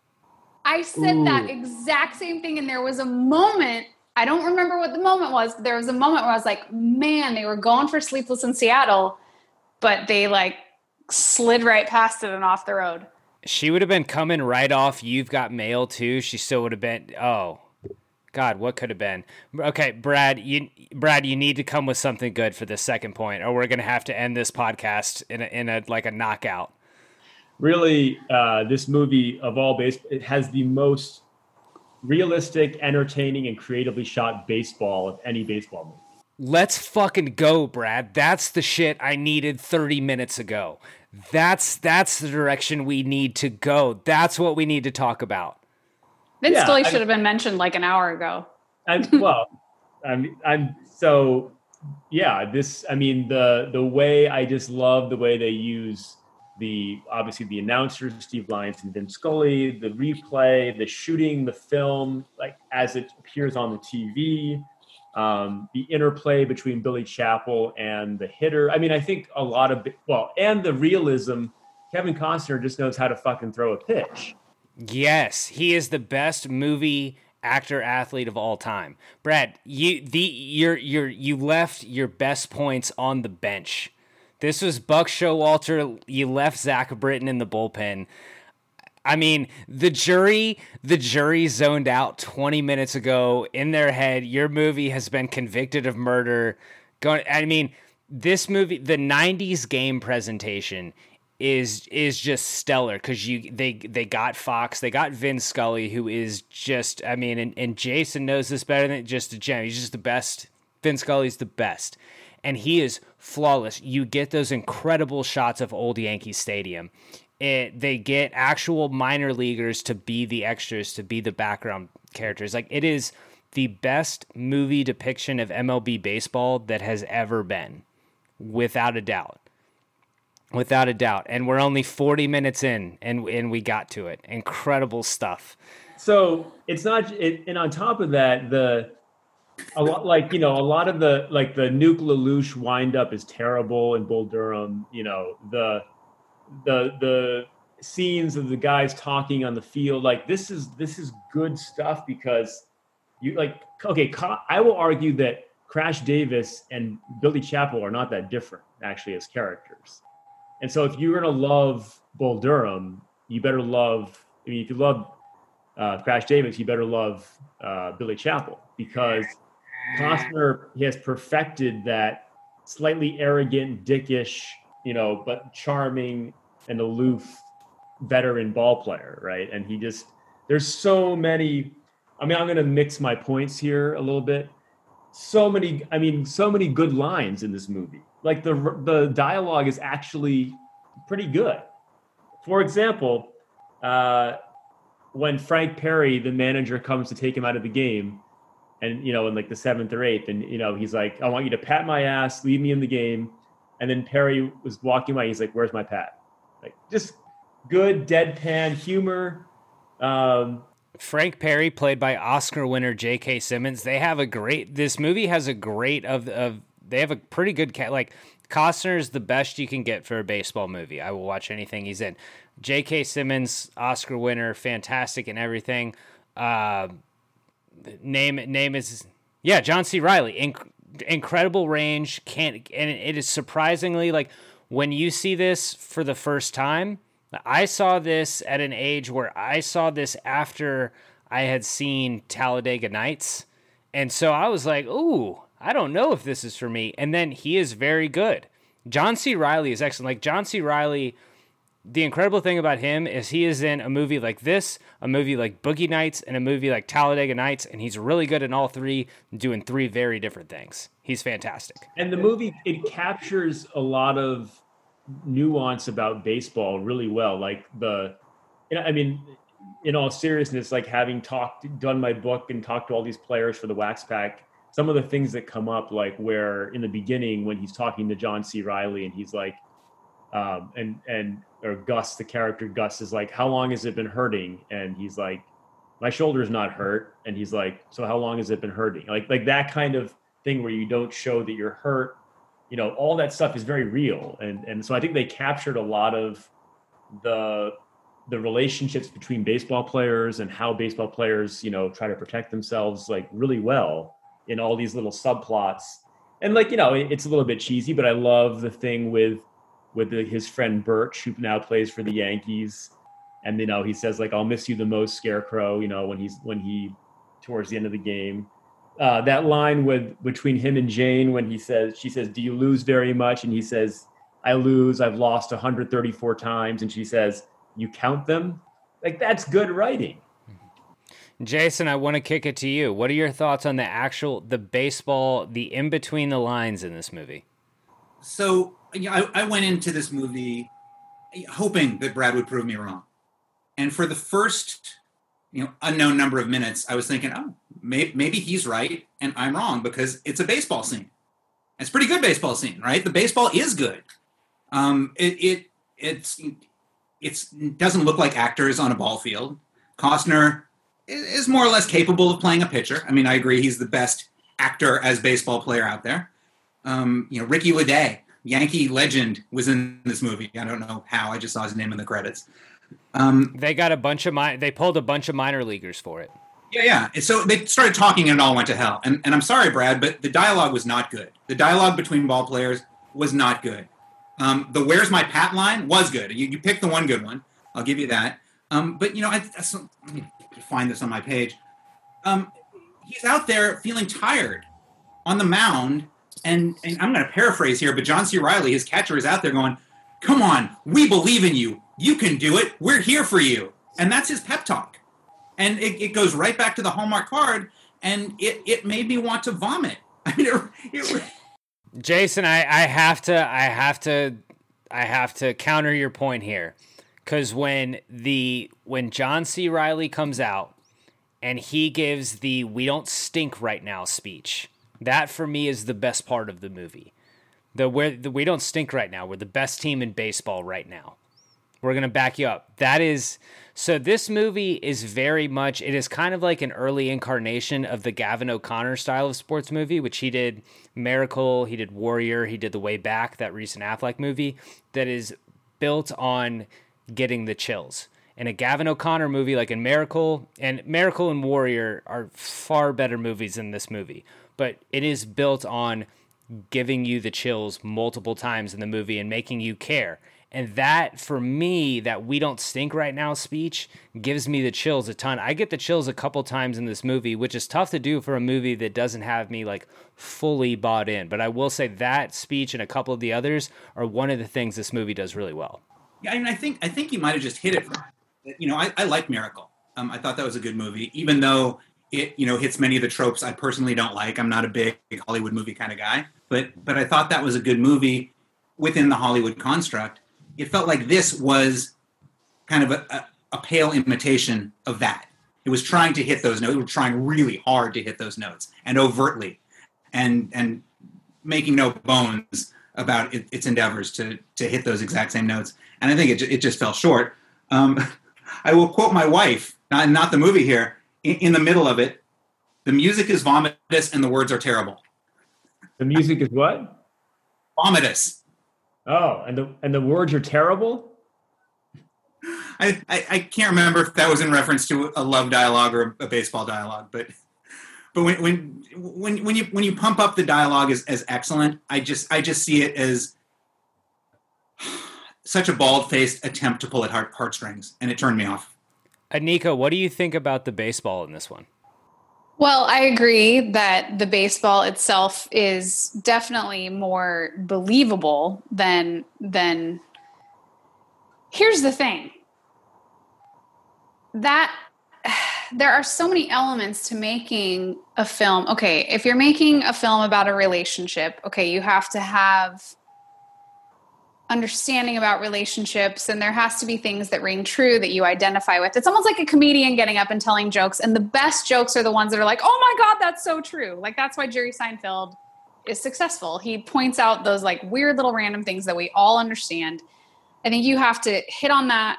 I said Ooh. that exact same thing, and there was a moment. I don't remember what the moment was, but there was a moment where I was like, "Man, they were going for Sleepless in Seattle, but they like slid right past it and off the road." She would have been coming right off. You've got mail too. She still would have been. Oh, God, what could have been? Okay, Brad, you Brad, you need to come with something good for this second point, or we're going to have to end this podcast in a, in a like a knockout. Really, uh, this movie of all base, it has the most realistic, entertaining, and creatively shot baseball of any baseball movie. Let's fucking go, Brad. That's the shit I needed 30 minutes ago. That's that's the direction we need to go. That's what we need to talk about. Vince yeah, Scully should have been mentioned like an hour ago. I'm, well, I'm, I'm so yeah. This, I mean, the the way I just love the way they use the obviously the announcers, Steve Lyons and Vince Scully, the replay, the shooting, the film, like as it appears on the TV, um, the interplay between Billy Chapel and the hitter. I mean, I think a lot of well, and the realism. Kevin Costner just knows how to fucking throw a pitch. Yes, he is the best movie actor athlete of all time. Brad, you the you're you're you left your best points on the bench. This was Buck Showalter. You left Zach Britton in the bullpen. I mean, the jury, the jury zoned out 20 minutes ago in their head. Your movie has been convicted of murder. Going, I mean, this movie, the 90s game presentation is is just stellar because you they they got Fox, they got Vin Scully, who is just I mean, and, and Jason knows this better than just a gem. He's just the best. Vin Scully's the best, and he is flawless. You get those incredible shots of old Yankee Stadium. It, they get actual minor leaguers to be the extras, to be the background characters. Like it is the best movie depiction of MLB baseball that has ever been, without a doubt without a doubt. And we're only 40 minutes in, and and we got to it. Incredible stuff. So it's not, it, and on top of that, the a lot like you know a lot of the like the Nuke LaLoosh wind up is terrible in Bull Durham. You know the the the scenes of the guys talking on the field like this is this is good stuff because you like okay I will argue that Crash Davis and Billy Chapel are not that different actually as characters and so if you're to love Bull Durham, you better love, I mean, if you love uh, Crash Davis, you better love uh, Billy Chapel because Costner he has perfected that slightly arrogant, dickish, you know, but charming and aloof veteran ball player, right? And he just, there's so many, I mean, I'm going to mix my points here a little bit. So many, I mean, so many good lines in this movie like the the dialogue is actually pretty good. For example, uh, when Frank Perry, the manager, comes to take him out of the game, and you know, in like the seventh or eighth, and you know, he's like, "I want you to pat my ass, leave me in the game," and then Perry was walking by He's like, "Where's my pat?" Like just good deadpan humor. Um, Frank Perry, played by Oscar winner J.K. Simmons, they have a great. This movie has a great of of they have a pretty good cat. Like Costner is the best you can get for a baseball movie. I will watch anything he's in. J.K. Simmons, Oscar winner, fantastic and everything. Uh, name name is yeah, John C. Reilly. Inc- incredible range. Can't and it is surprisingly like when you see this for the first time. I saw this at an age where I saw this after I had seen Talladega Nights. And so I was like, ooh, I don't know if this is for me. And then he is very good. John C. Reilly is excellent. Like John C. Reilly, the incredible thing about him is he is in a movie like this, a movie like Boogie Nights, and a movie like Talladega Nights, and he's really good in all three, doing three very different things. He's fantastic. And the movie it captures a lot of nuance about baseball really well. Like the, I mean, in all seriousness, like having talked, done my book, and talked to all these players for the Wax Pack some of the things that come up, like where in the beginning when he's talking to John C. Reilly, and he's like, um, and and or Gus, the character Gus is like, how long has it been hurting? And he's like, my shoulder's not hurt. And he's like, so how long has it been hurting? Like like that kind of thing where you don't show that you're hurt. You know, all that stuff is very real, and and so I think they captured a lot of the the relationships between baseball players and how baseball players you know try to protect themselves like really well in all these little subplots. And like, you know, it's a little bit cheesy, but I love the thing with with the, his friend Birch, who now plays for the Yankees. And you know, he says like, "I'll miss you the most, Scarecrow." You know, when he's when he towards the end of the game, uh, that line with between him and Jane when he says, she says, "Do you lose very much?" And he says, "I lose. I've lost 134 times." And she says, "You count them?" Like that's good writing. Jason, I want to kick it to you. What are your thoughts on the actual the baseball, the in between the lines in this movie? So I, I went into this movie hoping that Brad would prove me wrong, and for the first you know unknown number of minutes, I was thinking, oh, maybe, maybe he's right and I'm wrong because it's a baseball scene. It's a pretty good baseball scene, right? The baseball is good. Um, it it it's it's it doesn't look like actors on a ball field. Costner is more or less capable of playing a pitcher. I mean, I agree he's the best actor as baseball player out there. Um, you know, Ricky Ledee, Yankee legend, was in this movie. I don't know how. I just saw his name in the credits. Um, they got a bunch of mi- they pulled a bunch of minor leaguers for it. Yeah, yeah. So they started talking and it all went to hell. And, and I'm sorry, Brad, but the dialogue was not good. The dialogue between ball players was not good. Um, the "Where's my pat" line was good. You, you picked the one good one. I'll give you that. Um, but you know, I, I, find this on my page. Um, he's out there feeling tired on the mound, and, and I'm going to paraphrase here, but John C. Reilly, his catcher, is out there going, come on, we believe in you. You can do it. We're here for you. And that's his pep talk. And it, it goes right back to the Hallmark card, and it, it made me want to vomit. I mean, it, it, Jason, I, I have to, I have to, I have to counter your point here, because when the when John C. Reilly comes out and he gives the "We don't stink right now" speech, that for me is the best part of the movie. The where the, we don't stink right now. We're the best team in baseball right now. We're gonna back you up. That is so. This movie is very much. It is kind of like an early incarnation of the Gavin O'Connor style of sports movie, which he did Miracle, he did Warrior, he did The Way Back, that recent Affleck movie. That is built on getting the chills. In a Gavin O'Connor movie, like in Miracle, and Miracle and Warrior are far better movies than this movie, but it is built on giving you the chills multiple times in the movie and making you care. And that, for me, that we don't stink right now speech gives me the chills a ton. I get the chills a couple times in this movie, which is tough to do for a movie that doesn't have me like fully bought in. But I will say that speech and a couple of the others are one of the things this movie does really well. Yeah, I mean, I think I think you might have just hit it. You know, I, I like Miracle. Um, I thought that was a good movie, even though it you know hits many of the tropes I personally don't like. I'm not a big Hollywood movie kind of guy, but but I thought that was a good movie within the Hollywood construct it felt like this was kind of a, a, a, pale imitation of that. It was trying to hit those notes. It was trying really hard to hit those notes and overtly, and and making no bones about it, its endeavors to to hit those exact same notes. And I think it it just fell short. Um, I will quote my wife, not not the movie here. In, in the middle of it, the music is vomitous and the words are terrible. The music is what? Vomitous. Oh, and the and the words are terrible. I, I, I can't remember if that was in reference to a love dialogue or a baseball dialogue, but but when when when when you when you pump up the dialogue as, as excellent, I just I just see it as such a bald faced attempt to pull at heart, heartstrings, and it turned me off. Anika, what do you think about the baseball in this one? Well, I agree that the baseball itself is definitely more believable than than Here's the thing. That there are so many elements to making a film. Okay, if you're making a film about a relationship, okay, you have to have understanding about relationships and there has to be things that ring true that you identify with. It's almost like a comedian getting up and telling jokes and the best jokes are the ones that are like, "Oh my god, that's so true." Like that's why Jerry Seinfeld is successful. He points out those like weird little random things that we all understand. I think you have to hit on that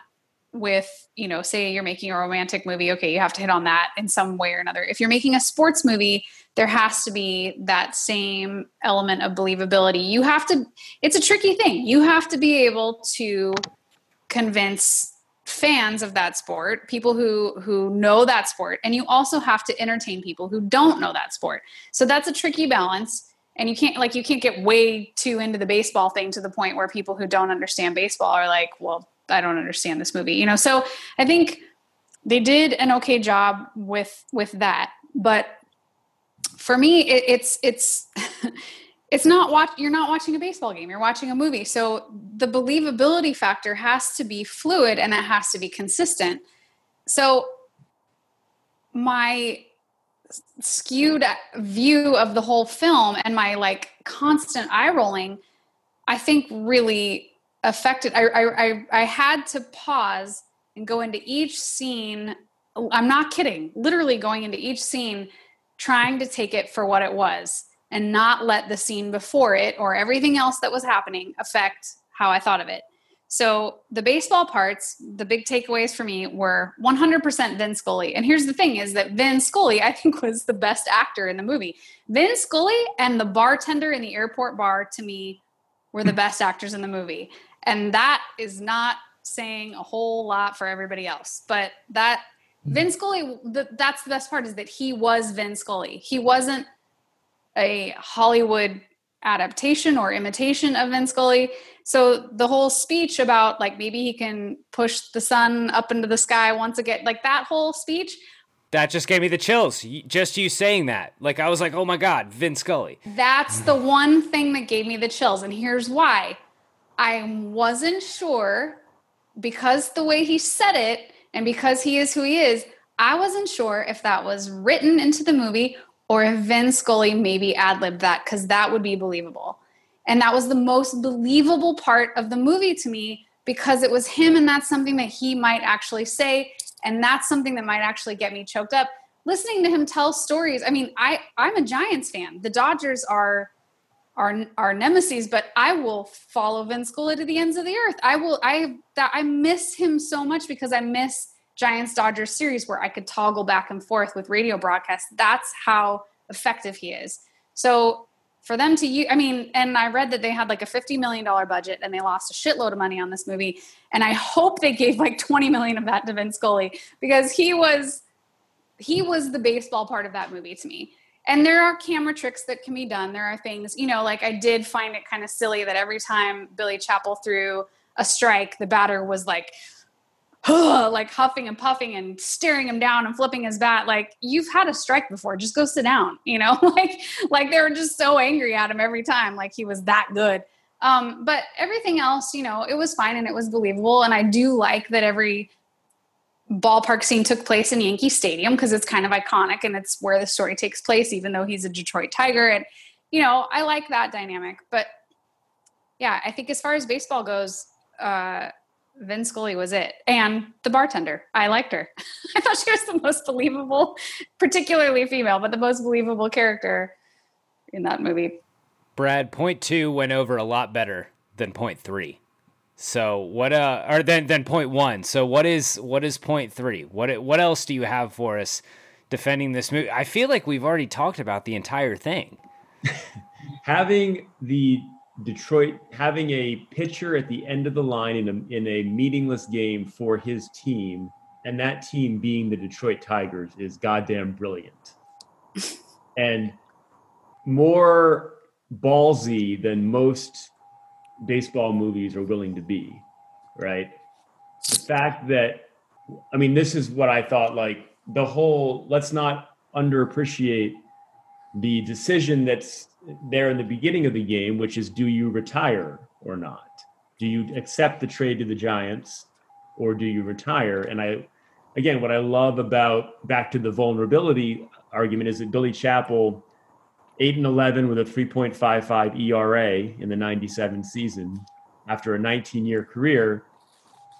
with, you know, say you're making a romantic movie, okay, you have to hit on that in some way or another. If you're making a sports movie, there has to be that same element of believability. You have to, it's a tricky thing. You have to be able to convince fans of that sport people who who know that sport and you also have to entertain people who don't know that sport so that's a tricky balance and you can't like you can't get way too into the baseball thing to the point where people who don't understand baseball are like well i don't understand this movie you know so i think they did an okay job with with that but for me it, it's it's it's not watch you're not watching a baseball game you're watching a movie. So the believability factor has to be fluid and it has to be consistent. So my skewed view of the whole film and my like constant eye rolling i think really affected I, I i had to pause and go into each scene. I'm not kidding. Literally going into each scene trying to take it for what it was and not let the scene before it or everything else that was happening affect how I thought of it. So the baseball parts, the big takeaways for me were 100% Vin Scully. And here's the thing is that Vin Scully, I think was the best actor in the movie. Vin Scully and the bartender in the airport bar to me were the best actors in the movie. And that is not saying a whole lot for everybody else, but that Vin mm-hmm. Scully, the, that's the best part is that he was Vin Scully. He wasn't a Hollywood adaptation or imitation of Vin Scully. So the whole speech about like maybe he can push the sun up into the sky once again, like that whole speech. That just gave me the chills. Just you saying that. Like I was like, "Oh my god, Vin Scully." That's the one thing that gave me the chills and here's why. I wasn't sure because the way he said it and because he is who he is, I wasn't sure if that was written into the movie or if Vin Scully maybe ad libbed that because that would be believable. And that was the most believable part of the movie to me because it was him and that's something that he might actually say. And that's something that might actually get me choked up. Listening to him tell stories. I mean, I, I'm a Giants fan. The Dodgers are our our nemesis, but I will follow Vin Scully to the ends of the earth. I will I that I miss him so much because I miss Giants Dodgers series where I could toggle back and forth with radio broadcasts. That's how effective he is. So for them to use, I mean, and I read that they had like a $50 million budget and they lost a shitload of money on this movie. And I hope they gave like 20 million of that to Vin Scully because he was, he was the baseball part of that movie to me. And there are camera tricks that can be done. There are things, you know, like I did find it kind of silly that every time Billy Chapel threw a strike, the batter was like, like huffing and puffing and staring him down and flipping his bat. Like you've had a strike before. Just go sit down you know? Like like they were just so angry at him every time like he was that good. Um but everything else you know it was fine and it was believable. And i do like that every ballpark scene took place in yankee stadium because it's kind of iconic and it's where the story takes place even though he's a detroit tiger and you know i like that dynamic but yeah i think as far as baseball goes uh Vin Scully was it. And the bartender. I liked her. I thought she was the most believable, particularly female, but the most believable character in that movie. Brad, point two went over a lot better than point three. So what uh or then then point one. So what is what is point three? What what else do you have for us defending this movie? I feel like we've already talked about the entire thing. Having the Detroit having a pitcher at the end of the line in a, in a meaningless game for his team, and that team being the Detroit Tigers, is goddamn brilliant. and more ballsy than most baseball movies are willing to be, right? The fact that, I mean, this is what I thought like the whole, let's not underappreciate the decision that's there in the beginning of the game, which is do you retire or not? Do you accept the trade to the Giants or do you retire? And I, again, what I love about back to the vulnerability argument is that Billy Chapel, 8 and 11 with a 3.55 ERA in the 97 season. After a 19 year career,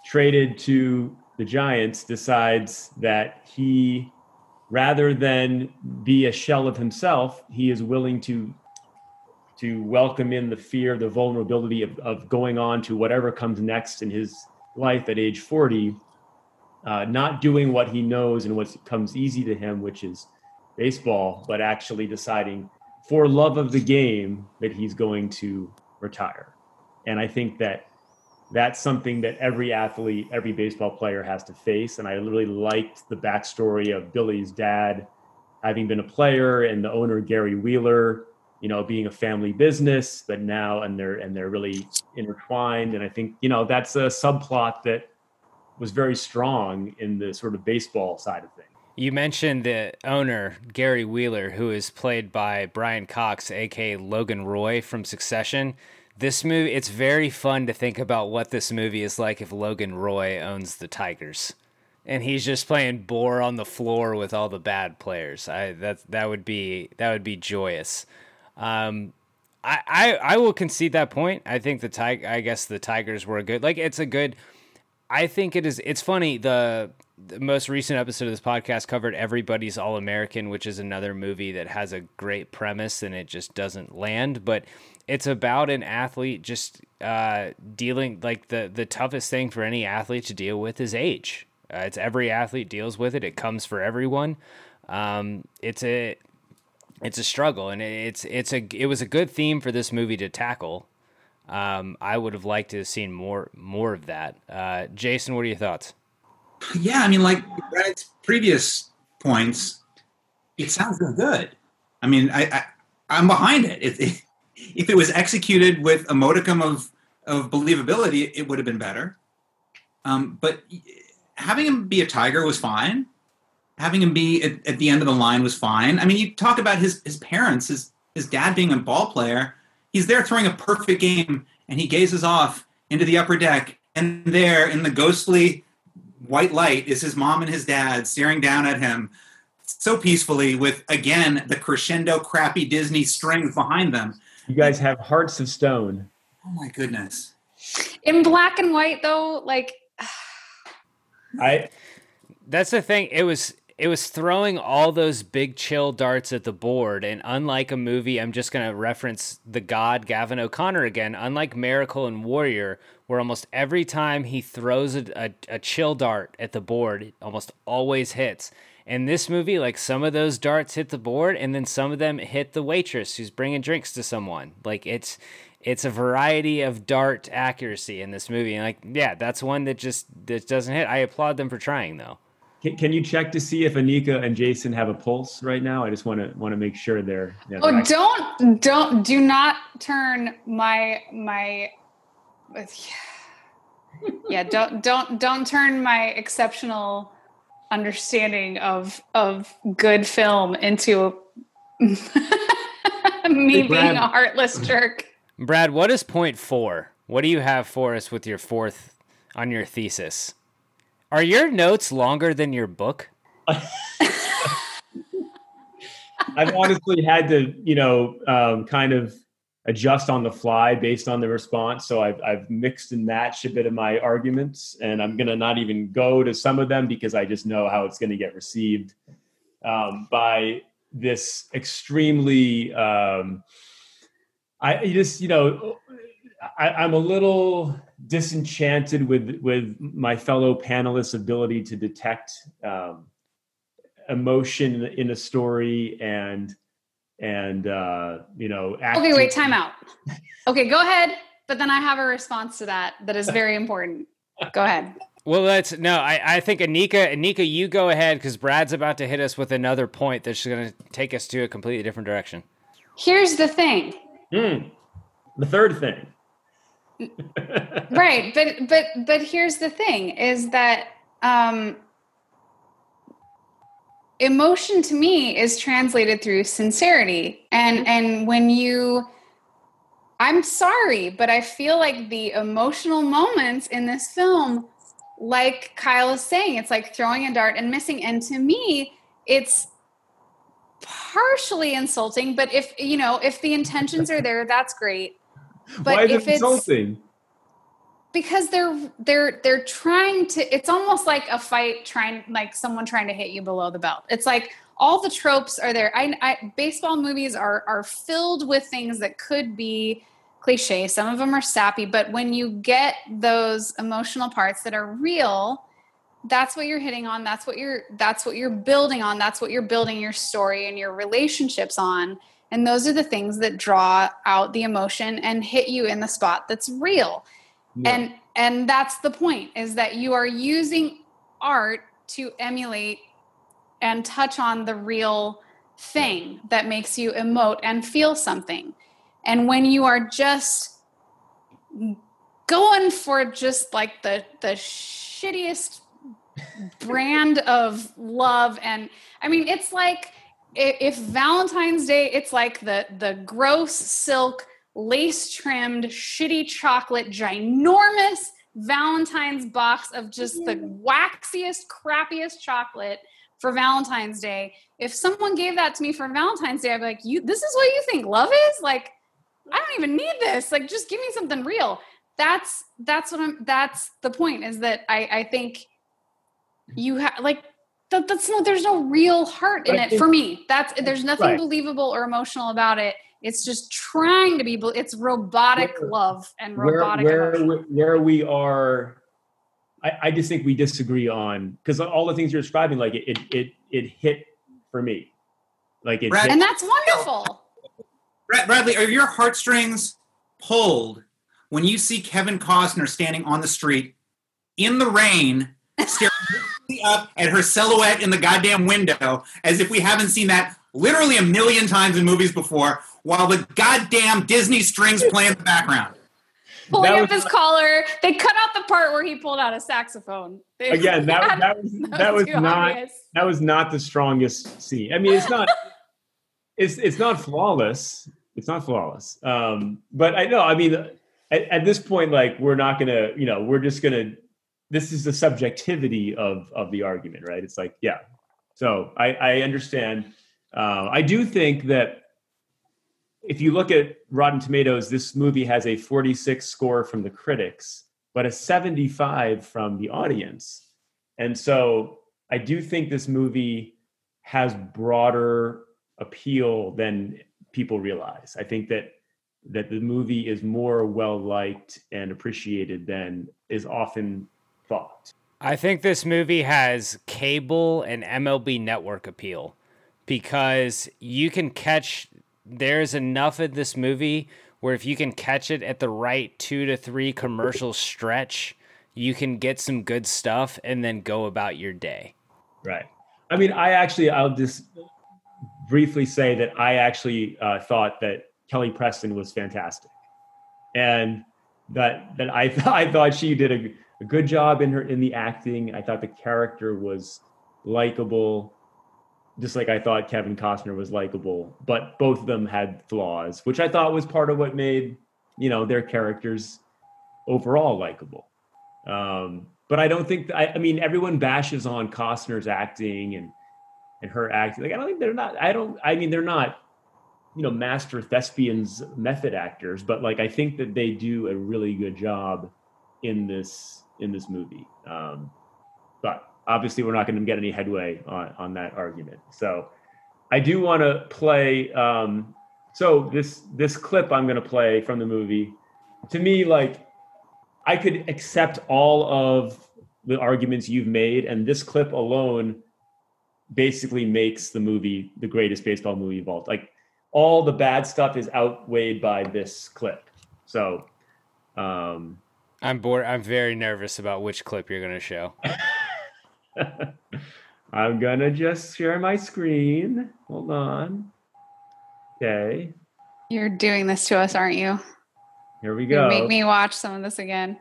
traded to the Giants, decides that he rather than be a shell of himself, he is willing to to welcome in the fear, the vulnerability of, of going on to whatever comes next in his life at age 40, uh, not doing what he knows and what comes easy to him, which is baseball, but actually deciding for love of the game that he's going to retire. And I think that that's something that every athlete, every baseball player has to face. And I really liked the backstory of Billy's dad having been a player and the owner, Gary Wheeler, you know being a family business but now and they're and they're really intertwined and i think you know that's a subplot that was very strong in the sort of baseball side of things you mentioned the owner gary wheeler who is played by brian cox aka logan roy from succession this movie it's very fun to think about what this movie is like if logan roy owns the tigers and he's just playing boar on the floor with all the bad players i that that would be that would be joyous um, I, I I will concede that point. I think the tig- I guess the Tigers were good like it's a good. I think it is. It's funny. The, the most recent episode of this podcast covered Everybody's All American, which is another movie that has a great premise and it just doesn't land. But it's about an athlete just uh, dealing like the the toughest thing for any athlete to deal with is age. Uh, it's every athlete deals with it. It comes for everyone. Um, it's a it's a struggle, and it's it's a it was a good theme for this movie to tackle. Um, I would have liked to have seen more more of that. Uh, Jason, what are your thoughts? Yeah, I mean, like Brad's previous points, it sounds good. I mean, I, I am behind it. If, if if it was executed with a modicum of of believability, it would have been better. Um, but having him be a tiger was fine having him be at, at, the end of the line was fine. I mean, you talk about his his parents, his his dad being a ball player. He's there throwing a perfect game, and he gazes off, into the upper deck, and there in the ghostly white light is his mom and his dad staring down at him so peacefully with again the crescendo crappy Disney strings behind them. You guys have hearts of stone. Oh my goodness. In black and white though, like I That's the thing. It was it was throwing all those big chill darts at the board, and unlike a movie, I'm just gonna reference the god Gavin O'Connor again. Unlike Miracle and Warrior, where almost every time he throws a, a, a chill dart at the board, it almost always hits. In this movie, like some of those darts hit the board, and then some of them hit the waitress who's bringing drinks to someone. Like it's it's a variety of dart accuracy in this movie. And like, yeah, that's one that just that doesn't hit. I applaud them for trying though. can, can you check to see if Anika and Jason have a pulse right now? I just want to want to make sure they're. Yeah, oh they're- don't don't do not turn my my yeah don't don't don't turn my exceptional understanding of of good film into me Hey, being a heartless jerk. Brad, what is point four? What do you have for us with your fourth on your thesis? Are your notes longer than your book? I've honestly had to, you know, um, kind of adjust on the fly based on the response. So I've, I've mixed and matched a bit of my arguments, and I'm going to not even go to some of them because I just know how it's going to get received um, by this extremely. Um, I just, you know, I, I'm a little disenchanted with with my fellow panelists' ability to detect um, emotion in a story and and uh, you know. Okay, wait, time out. Okay, go ahead. But then I have a response to that that is very important. Go ahead. Well, let's no. I, I think Anika, Anika, you go ahead because Brad's about to hit us with another point that's going to take us to a completely different direction. Here's the thing. Hmm. the third thing. right but but but here's the thing is that um emotion to me is translated through sincerity. And mm-hmm. and when you i'm sorry but i feel like the emotional moments in this film like kyle is saying it's like throwing a dart and missing. And to me it's partially insulting but if you know if the intentions are there that's great. But Why is if it it's insulting? Because they're they're they're trying to it's almost like a fight trying like someone trying to hit you below the belt. It's like all the tropes are there. I, I baseball movies are are filled with things that could be cliche. Some of them are sappy but when you get those emotional parts that are real that's what you're hitting on. That's what you're that's what you're building on. That's what you're building your story and your relationships on. And those are the things that draw out the emotion and hit you in the spot that's real and and that's the point is that you are using art to emulate and touch on the real thing that makes you emote and feel something. And when you are just going for just like the the shittiest brand of love and i mean it's like if valentine's day it's like the the gross silk lace trimmed shitty chocolate ginormous valentine's box of just the mm-hmm. waxiest crappiest chocolate for valentine's day. If someone gave that to me for valentine's day i'd be like you this is what you think love is? Like i don't even need this. Like just give me something real. That's that's what i'm that's the point is that i i think you have like that, that's no there's no real heart in I it think- for me. That's there's nothing Right. believable or emotional about it it's just trying to be it's robotic Where- love and robotic where emotion. where we are I, I just think we disagree on because all the things you're describing like it it it, it hit for me. Like it Brad- hit, and that's wonderful. Brad- Bradley, are your heartstrings pulled when you see Kevin Costner standing on the street in the rain, staring up at her silhouette in the goddamn window, as if we haven't seen that literally a million times in movies before, while the goddamn Disney strings play in the background? pulling That up his collar they cut out the part where he pulled out a saxophone They- again that, that was that was too not obvious. that was not the strongest scene i mean it's not it's it's not flawless it's not flawless um but i know i mean at, at this point, like we're not gonna, you know, we're just gonna. This is the subjectivity of of the argument, right? It's like, yeah. So I, I understand. Uh, I do think that if you look at Rotten Tomatoes, this movie has a 46 score from the critics, but a 75 from the audience. And so I do think this movie has broader appeal than people realize. I think that that the movie is more well liked and appreciated than is often thought. I think this movie has cable and MLB network appeal because you can catch there's enough of this movie where if you can catch it at the right 2 to 3 commercial stretch, you can get some good stuff and then go about your day. Right. I mean, I actually I'll just briefly say that I actually uh, thought that Kelly Preston was fantastic, and that that I th- I thought she did a, a good job in her in the acting. I thought the character was likable, just like I thought Kevin Costner was likable. But both of them had flaws, which I thought was part of what made you know their characters overall likable. Um, but I don't think I, I mean everyone bashes on Costner's acting and and her acting. Like I don't think they're not. I don't. I mean they're not you know master thespians method actors but like i think that they do a really good job in this in this movie um but obviously we're not going to get any headway on on that argument so i do want to play um so this this clip i'm going to play from the movie to me like i could accept all of the arguments you've made and this clip alone basically makes the movie the greatest baseball movie of all like all the bad stuff is outweighed by this clip. So, um, I'm bored. I'm very nervous about which clip you're going to show. I'm gonna just share my screen. Hold on. Okay. You're doing this to us, aren't you? Here we go. You make me watch some of this again.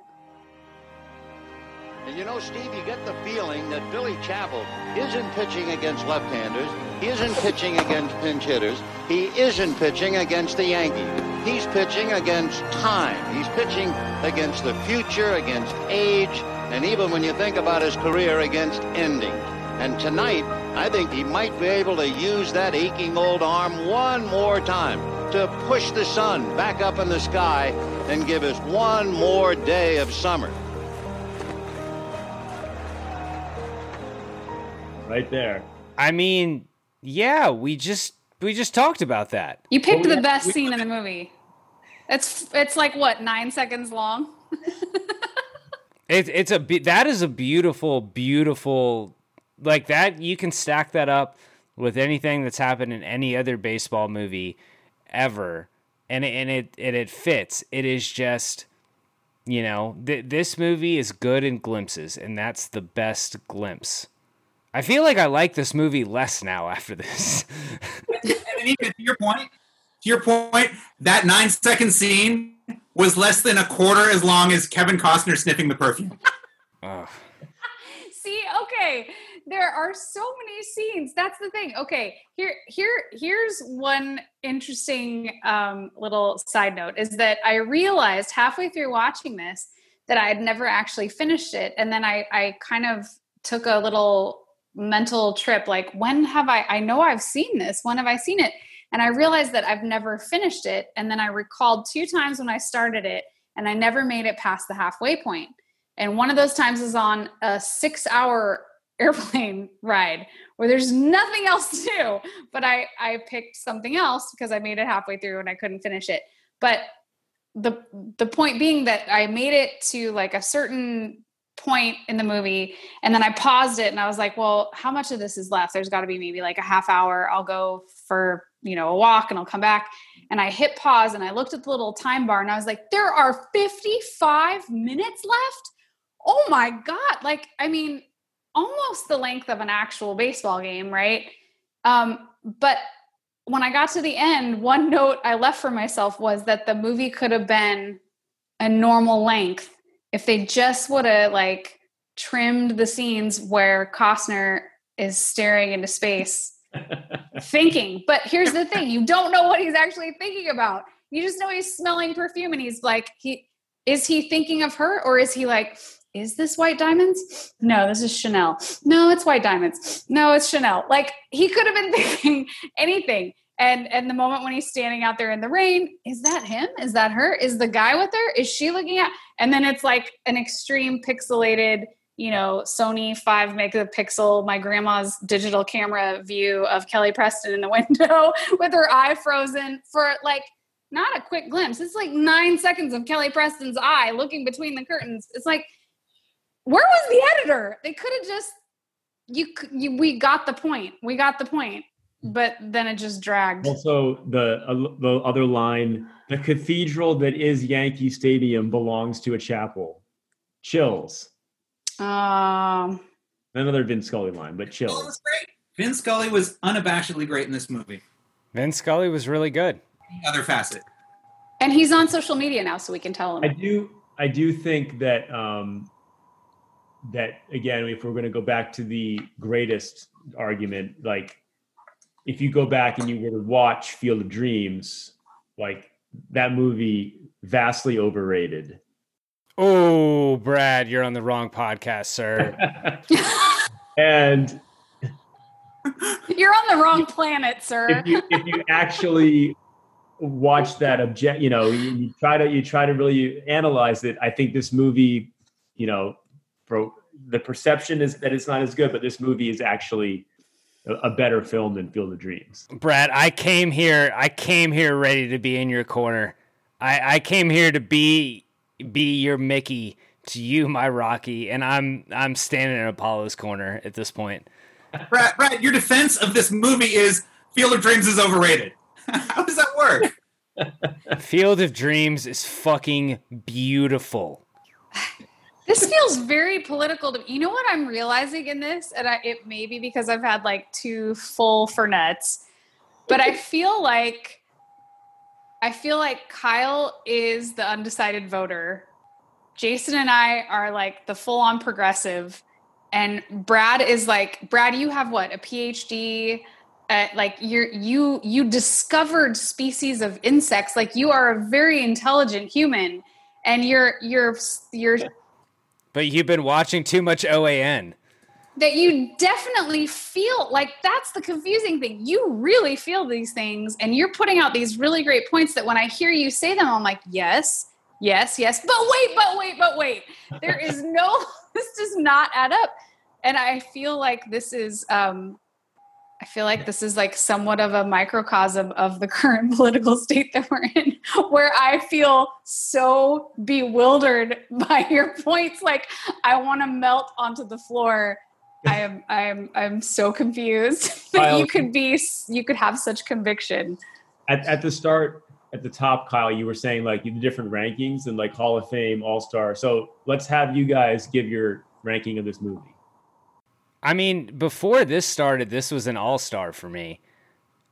And you know, Steve, you get the feeling that Billy Chapel isn't pitching against left-handers. He isn't pitching against pinch hitters. He isn't pitching against the Yankees. He's pitching against time. He's pitching against the future, against age, and even when you think about his career, against ending. And tonight, I think he might be able to use that aching old arm one more time to push the sun back up in the sky and give us one more day of summer. Right there. I mean, yeah, we just we just talked about that. You picked oh, the best we, scene in the movie. It's it's like what nine seconds long. it, it's a that is a beautiful, beautiful like that. You can stack that up with anything that's happened in any other baseball movie ever, and it, and it and it fits. It is just you know th- this movie is good in glimpses, and that's the best glimpse. I feel like I like this movie less now after this. and even to your point, to your point, that nine second scene was less than a quarter as long as Kevin Costner sniffing the perfume. See, okay, there are so many scenes. That's the thing. Okay, here, here, here's one interesting um, little side note: is that I realized halfway through watching this that I had never actually finished it, and then I, I kind of took a little mental trip like when have i i know i've seen this when have i seen it and i realized that i've never finished it and then i recalled two times when i started it and i never made it past the halfway point. and one of those times is on a six hour airplane ride where there's nothing else to do but i i picked something else because i made it halfway through and i couldn't finish it but the the point being that i made it to like a certain point in the movie and then I paused it and I was like, well, how much of this is left? There's got to be maybe like a half hour. I'll go for, you know, a walk and I'll come back. And I hit pause and I looked at the little time bar and I was like, there are 55 minutes left. Oh my God. Like, I mean, almost the length of an actual baseball game, right? Um, but when I got to the end, one note I left for myself was that the movie could have been a normal length if they just would have like trimmed the scenes where Costner is staring into space thinking. But here's the thing, you don't know what he's actually thinking about. You just know he's smelling perfume and he's like he is he thinking of her or is he like, is this white diamonds? No, this is Chanel. No, it's white diamonds. No, it's Chanel. Like he could have been thinking anything. And and the moment when he's standing out there in the rain, is that him? Is that her? Is the guy with her? Is she looking at? And then it's like an extreme pixelated, you know, Sony five megapixel, my grandma's digital camera view of Kelly Preston in the window with her eye frozen for like not a quick glimpse. It's like nine seconds of Kelly Preston's eye looking between the curtains. It's like, where was the editor? They could have just you, you. We got the point. We got the point. But then it just dragged. Also, the uh, the other line: the cathedral that is Yankee Stadium belongs to a chapel. Chills. Um. Another Vin Scully line, but chill. Was great. Vin Scully was unabashedly great in this movie. Vin Scully was really good. Other facet. And he's on social media now, so we can tell him. I do. I do think that um, that again, if we're going to go back to the greatest argument, like if you go back and you were to watch Field of Dreams, like that movie vastly overrated. Oh, Brad, you're on the wrong podcast, sir. and you're on the wrong planet, sir. If you, if you actually watch that object, you know, you, you try to you try to really analyze it. I think this movie, you know, for the perception is that it's not as good, but this movie is actually a, a better film than Field of Dreams. Brad, I came here. I came here ready to be in your corner. I, I came here to be be your Mickey, to you my Rocky, and I'm I'm standing in Apollo's corner at this point. Brad, Brad, your defense of this movie is Field of Dreams is overrated. How does that work? Field of Dreams is fucking beautiful. This feels very political to me. You know what I'm realizing in this, and I, it may be because I've had like two full Fernets, but I feel like I feel like Kyle is the undecided voter. Jason and I are like the full on progressive, and Brad is like Brad. You have what a PhD. Uh, like you're you you discovered species of insects like you are a very intelligent human and you're you're you're but you've been watching too much OAN. That you definitely feel like that's the confusing thing. You really feel these things, and you're putting out these really great points that when I hear you say them, I'm like, yes, yes, yes. But wait, but wait, but wait. There is no, this does not add up. And I feel like this is um, I feel like this is like somewhat of a microcosm of the current political state that we're in, where I feel so bewildered by your points. Like I want to melt onto the floor. I am I am I'm so confused that you could be you could have such conviction. At, at the start, at the top, Kyle, you were saying like the different rankings and like Hall of Fame, All Star. So let's have you guys give your ranking of this movie. I mean, before this started, this was an all star for me.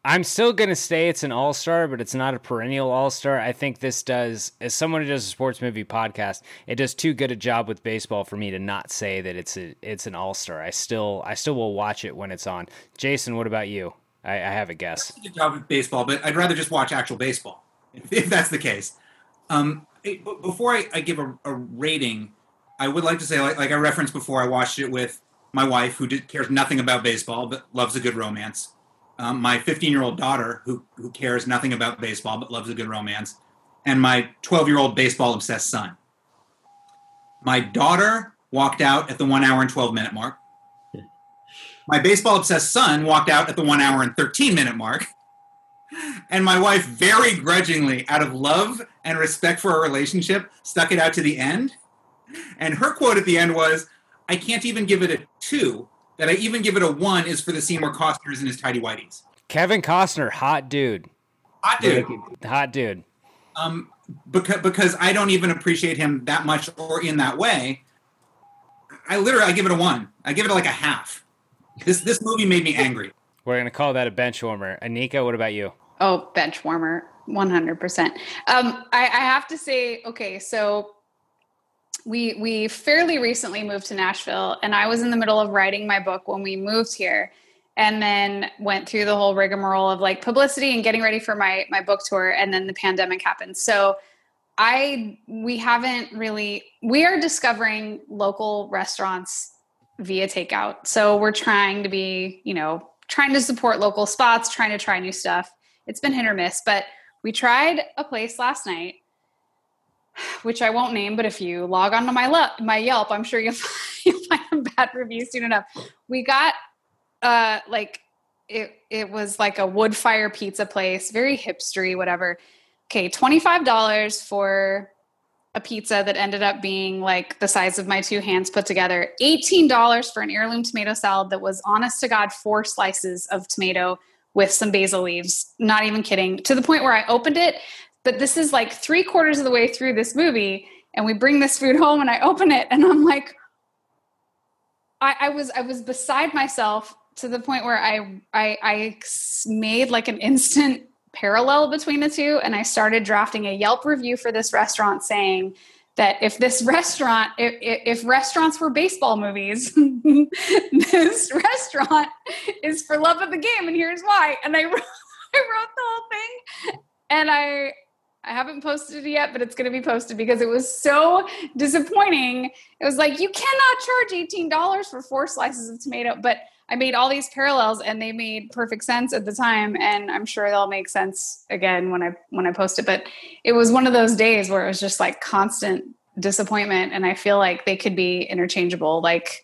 I'm still going to say it's an all star, but it's not a perennial all star. I think this does, as someone who does a sports movie podcast, it does too good a job with baseball for me to not say that it's a it's an all star. I still I still will watch it when it's on. Jason, what about you? I, I have a guess. Good job with baseball, but I'd rather just watch actual baseball if, if that's the case. Um, before I, I give a, a, rating, I would like to say, like, like I referenced before, I watched it with my wife, who did, cares nothing about baseball but loves a good romance, um, my 15 year old daughter, who, who cares nothing about baseball but loves a good romance, and my 12 year old baseball obsessed son. My daughter walked out at the one hour and 12 minute mark. My baseball obsessed son walked out at the one hour and 13 minute mark. And my wife, very grudgingly, out of love and respect for our relationship, stuck it out to the end. And her quote at the end was, I can't even give it a two. That I even give it a one is for the scene where Costner's in his tidy whities. Kevin Costner, hot dude. Hot dude. Hot dude. Um, because because I don't even appreciate him that much or in that way. I literally I give it a one. I give it like a half. This this movie made me angry. We're gonna call that a bench warmer. Anika, what about you? Oh, bench warmer, one hundred percent. Um, I, I have to say, okay, so we we fairly recently moved to Nashville, and I was in the middle of writing my book when we moved here, and then went through the whole rigmarole of like publicity and getting ready for my my book tour, and then the pandemic happened. So I we haven't really we are discovering local restaurants via takeout. So we're trying to be, you know, trying to support local spots, trying to try new stuff. It's been hit or miss, but we tried a place last night which I won't name, but if you log on to my le- my Yelp, I'm sure you'll find, you'll find bad review soon enough. We got uh like it it was like a wood fire pizza place, very hipstery, whatever. Okay, twenty five dollars for a pizza that ended up being like the size of my two hands put together. Eighteen dollars for an heirloom tomato salad that was honest to god four slices of tomato with some basil leaves. Not even kidding. To the point where I opened it, but this is like three quarters of the way through this movie, and we bring this food home, and I open it, and I'm like, I, I was I was beside myself to the point where I, I I made like an instant parallel between the two, and I started drafting a Yelp review for this restaurant saying that if this restaurant if, if restaurants were baseball movies this restaurant is for love of the game and here's why. And i wrote, I wrote the whole thing and i I haven't posted it yet, but it's going to be posted because it was so disappointing. It was like, you cannot charge $18 for four slices of tomato. But I made all these parallels and they made perfect sense at the time. And I'm sure they'll make sense again when I when I post it. But it was one of those days where it was just like constant disappointment. And I feel like they could be interchangeable. Like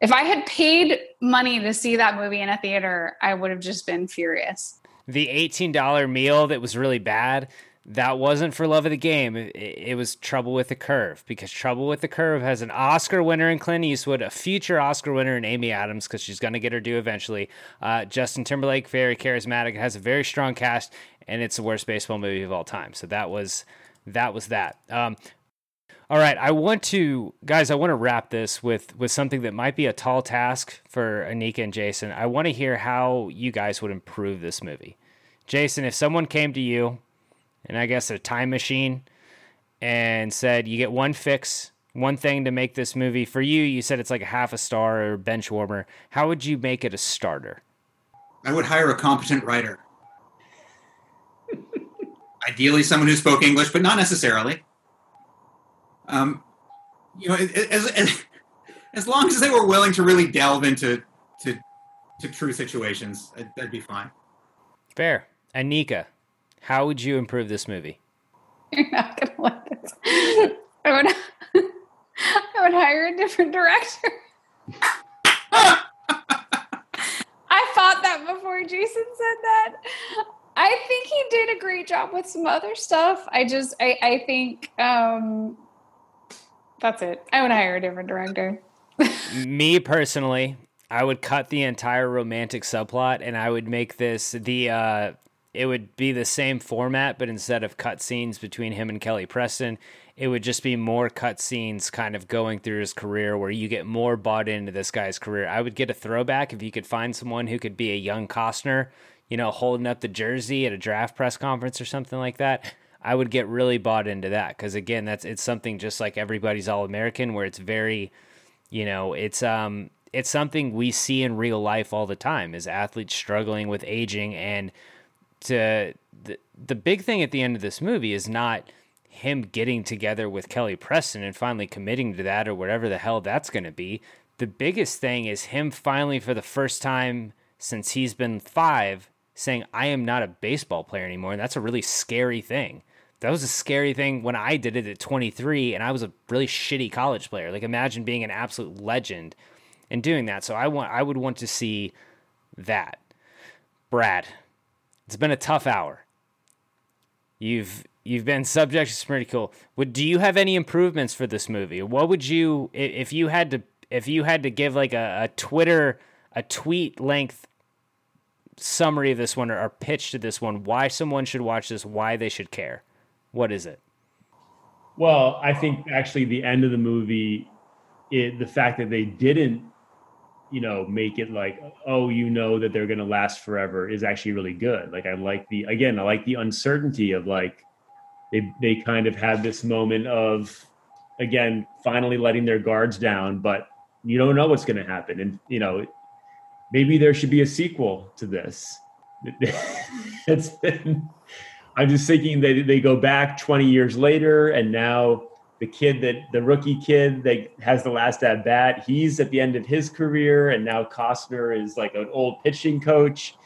if I had paid money to see that movie in a theater, I would have just been furious. The $18 meal that was really bad that wasn't for love of the game. It, it, was Trouble with the Curve because Trouble with the Curve has an Oscar winner in Clint Eastwood, a future Oscar winner in Amy Adams because she's going to get her due eventually. Uh, Justin Timberlake, very charismatic, has a very strong cast, and it's the worst baseball movie of all time. So that was that was that. Um, all right, I want to guys, I want to wrap this with with something that might be a tall task for Anika and Jason. I want to hear how you guys would improve this movie. Jason, if someone came to you and I guess a time machine and said you get one fix, one thing to make this movie for you. You said it's like a half a star or bench warmer. How would you make it a starter? I would hire a competent writer. Ideally, someone who spoke English, but not necessarily. Um, you know, as, as, as long as they were willing to really delve into to, to true situations, that'd be fine. Fair. Anika, how would you improve this movie? You're not gonna like this. I would, I would hire a different director. I thought that before Jason said that. I think he did a great job with some other stuff. I just, I, I think um, that's it. I would hire a different director. Me personally, I would cut the entire romantic subplot and I would make this the uh, it would be the same format, but instead of cut scenes between him and Kelly Preston, it would just be more cut scenes kind of going through his career where you get more bought into this guy's career. I would get a throwback if you could find someone who could be a young Costner, you know, holding up the jersey at a draft press conference or something like that. I would get really bought into that because again, that's it's something just like everybody's all American where it's very, you know, it's um it's something we see in real life all the time is athletes struggling with aging and to the the big thing at the end of this movie is not him getting together with Kelly Preston and finally committing to that or whatever the hell that's going to be. The biggest thing is him finally for the first time since he's been 5 saying I am not a baseball player anymore and that's a really scary thing. That was a scary thing when I did it at 23 and I was a really shitty college player. Like imagine being an absolute legend and doing that. So I want I would want to see that. Brad, it's been a tough hour. You've you've been subject to some ridicule. Would do you have any improvements for this movie? What would you if you had to if you had to give like a, a Twitter a tweet length summary of this one or, or pitch to this one? Why someone should watch this? Why they should care? What is it? Well, I think actually the end of the movie, it, the fact that they didn't you know make it like oh you know that they're going to last forever is actually really good. Like i like the again i like the uncertainty of like they they kind of had this moment of again finally letting their guards down but you don't know what's going to happen. And you know maybe there should be a sequel to this. It's been I'm just thinking that they go back 20 years later, and now the kid that the rookie kid that has the last at bat, he's at the end of his career, and now Costner is like an old pitching coach,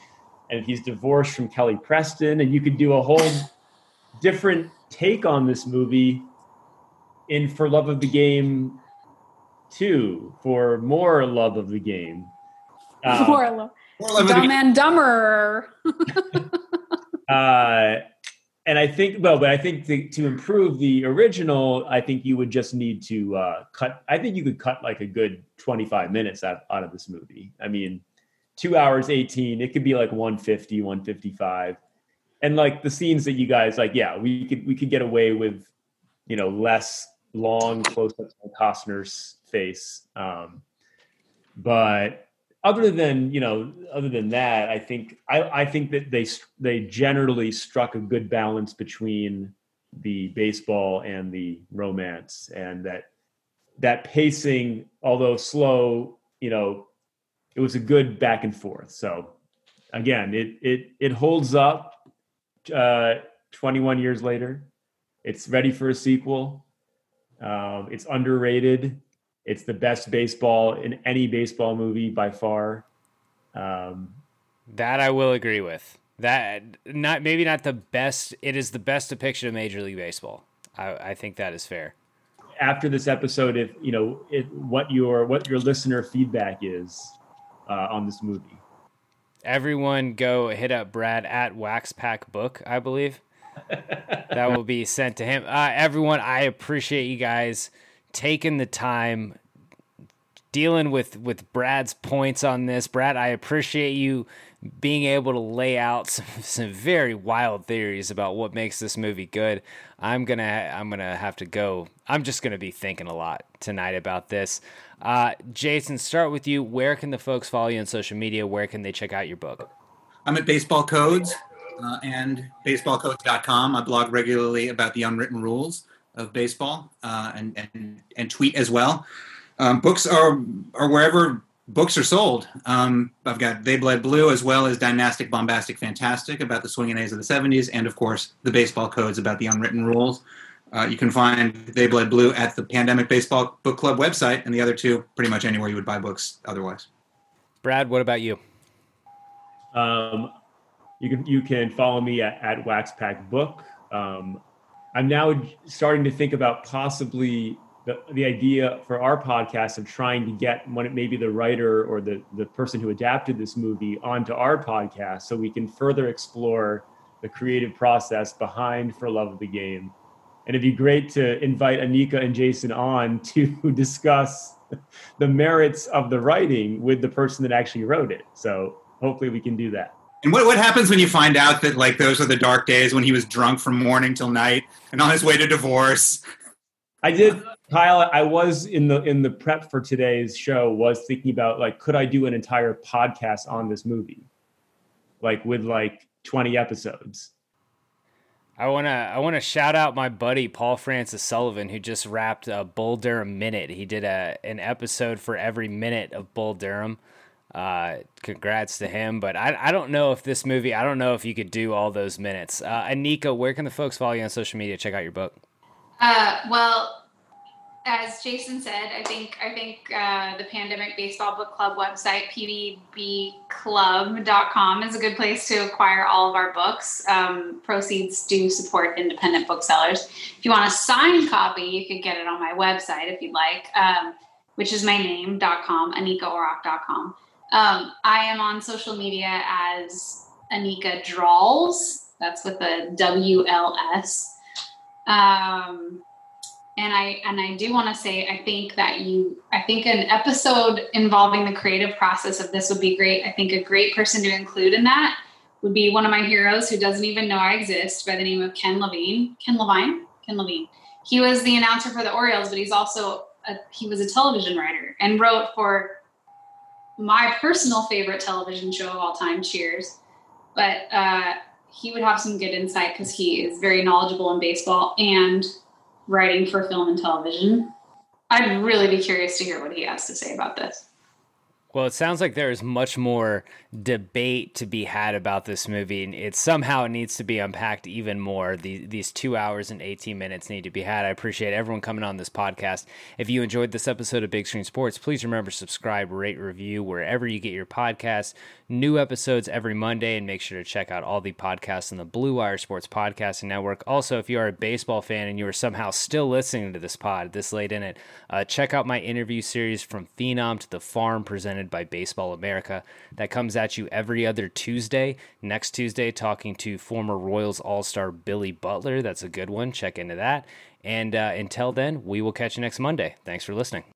and he's divorced from Kelly Preston, and you could do a whole different take on this movie in For Love of the Game two for more love of the game. Uh, more love. Dumb and Dumber. uh, and I think, well, but I think to, to, improve the original, I think you would just need to uh, cut. I think you could cut like a good 25 minutes out, out of this movie. I mean, two hours 18, it could be like 150, 155. And like the scenes that you guys like, yeah, we could, we could get away with, you know, less long close ups on Costner's face. Um, but other than you know other than that i think i, I think that they they generally struck a good balance between the baseball and the romance and that that pacing although slow you know it was a good back and forth. So again it it it holds up uh 21 years later. It's ready for a sequel. Um, it's underrated it's the best baseball in any baseball movie by far. Um, that I will agree with. That not maybe not the best. It is the best depiction of Major League Baseball. I, I think that is fair. After this episode, if you know if, what your what your listener feedback is uh, on this movie, everyone go hit up Brad at Waxpack Book. I believe that will be sent to him. Uh, everyone, I appreciate you guys taking the time dealing with with Brad's points on this. Brad, I appreciate you being able to lay out some, some very wild theories about what makes this movie good. I'm gonna I'm gonna have to go. I'm just gonna be thinking a lot tonight about this. Uh, Jason, start with you. Where can the folks follow you on social media? Where can they check out your book? I'm at Baseball Codes uh, and baseballcodes.com. I blog regularly about the unwritten rules of baseball uh, and, and, and tweet as well. Um, books are are wherever books are sold. Um, I've got They Bled Blue as well as Dynastic Bombastic Fantastic about the swinging A's of the 70s, and of course the baseball codes about the unwritten rules. Uh, you can find They Bled Blue at the Pandemic Baseball Book Club website, and the other two pretty much anywhere you would buy books otherwise. Brad, what about you? Um, you can you can follow me at, at Waxpack Book. Um, I'm now starting to think about possibly the, the idea for our podcast of trying to get one maybe the writer or the, the person who adapted this movie onto our podcast so we can further explore the creative process behind for love of the game. And it'd be great to invite anika and jason on to discuss the merits of the writing with the person that actually wrote it. So hopefully we can do that and what, what happens when you find out that like those are the dark days when he was drunk from morning till night and on his way to divorce? I did, Kyle. I was in the in the prep for today's show was thinking about like could I do an entire podcast on this movie, like with like twenty episodes. I wanna I wanna shout out my buddy Paul Francis Sullivan who just wrapped a Bull Durham minute. He did a an episode for every minute of Bull Durham. Uh, congrats to him. But I, I don't know if this movie, I don't know if you could do all those minutes. Uh, Anika, where can the folks follow you on social media? Check out your book. Uh, well, as Jason said, I think I think uh, the Pandemic Baseball Book Club website, pbbclub.com, is a good place to acquire all of our books. Um, proceeds do support independent booksellers. If you want a signed copy, you can get it on my website if you'd like, um, which is my name.com, anikaorrock.com. Um, I am on social media as Anika Drawls. That's with a W L S. Um, and I and I do want to say I think that you I think an episode involving the creative process of this would be great. I think a great person to include in that would be one of my heroes who doesn't even know I exist by the name of Ken Levine. Ken Levine. Ken Levine. He was the announcer for the Orioles, but he's also a, he was a television writer and wrote for my personal favorite television show of all time, Cheers. But uh, he would have some good insight because he is very knowledgeable in baseball and writing for film and television. I'd really be curious to hear what he has to say about this. Well, it sounds like there is much more debate to be had about this movie, and it somehow needs to be unpacked even more. The, these two hours and 18 minutes need to be had. I appreciate everyone coming on this podcast. If you enjoyed this episode of Big Screen Sports, please remember subscribe, rate, review wherever you get your podcasts. New episodes every Monday, and make sure to check out all the podcasts on the Blue Wire Sports Podcasting Network. Also, if you are a baseball fan and you are somehow still listening to this pod this late in it, uh, check out my interview series from Phenom to the Farm presented by Baseball America. That comes at you every other Tuesday. Next Tuesday, talking to former Royals All Star Billy Butler. That's a good one. Check into that. And uh, until then, we will catch you next Monday. Thanks for listening.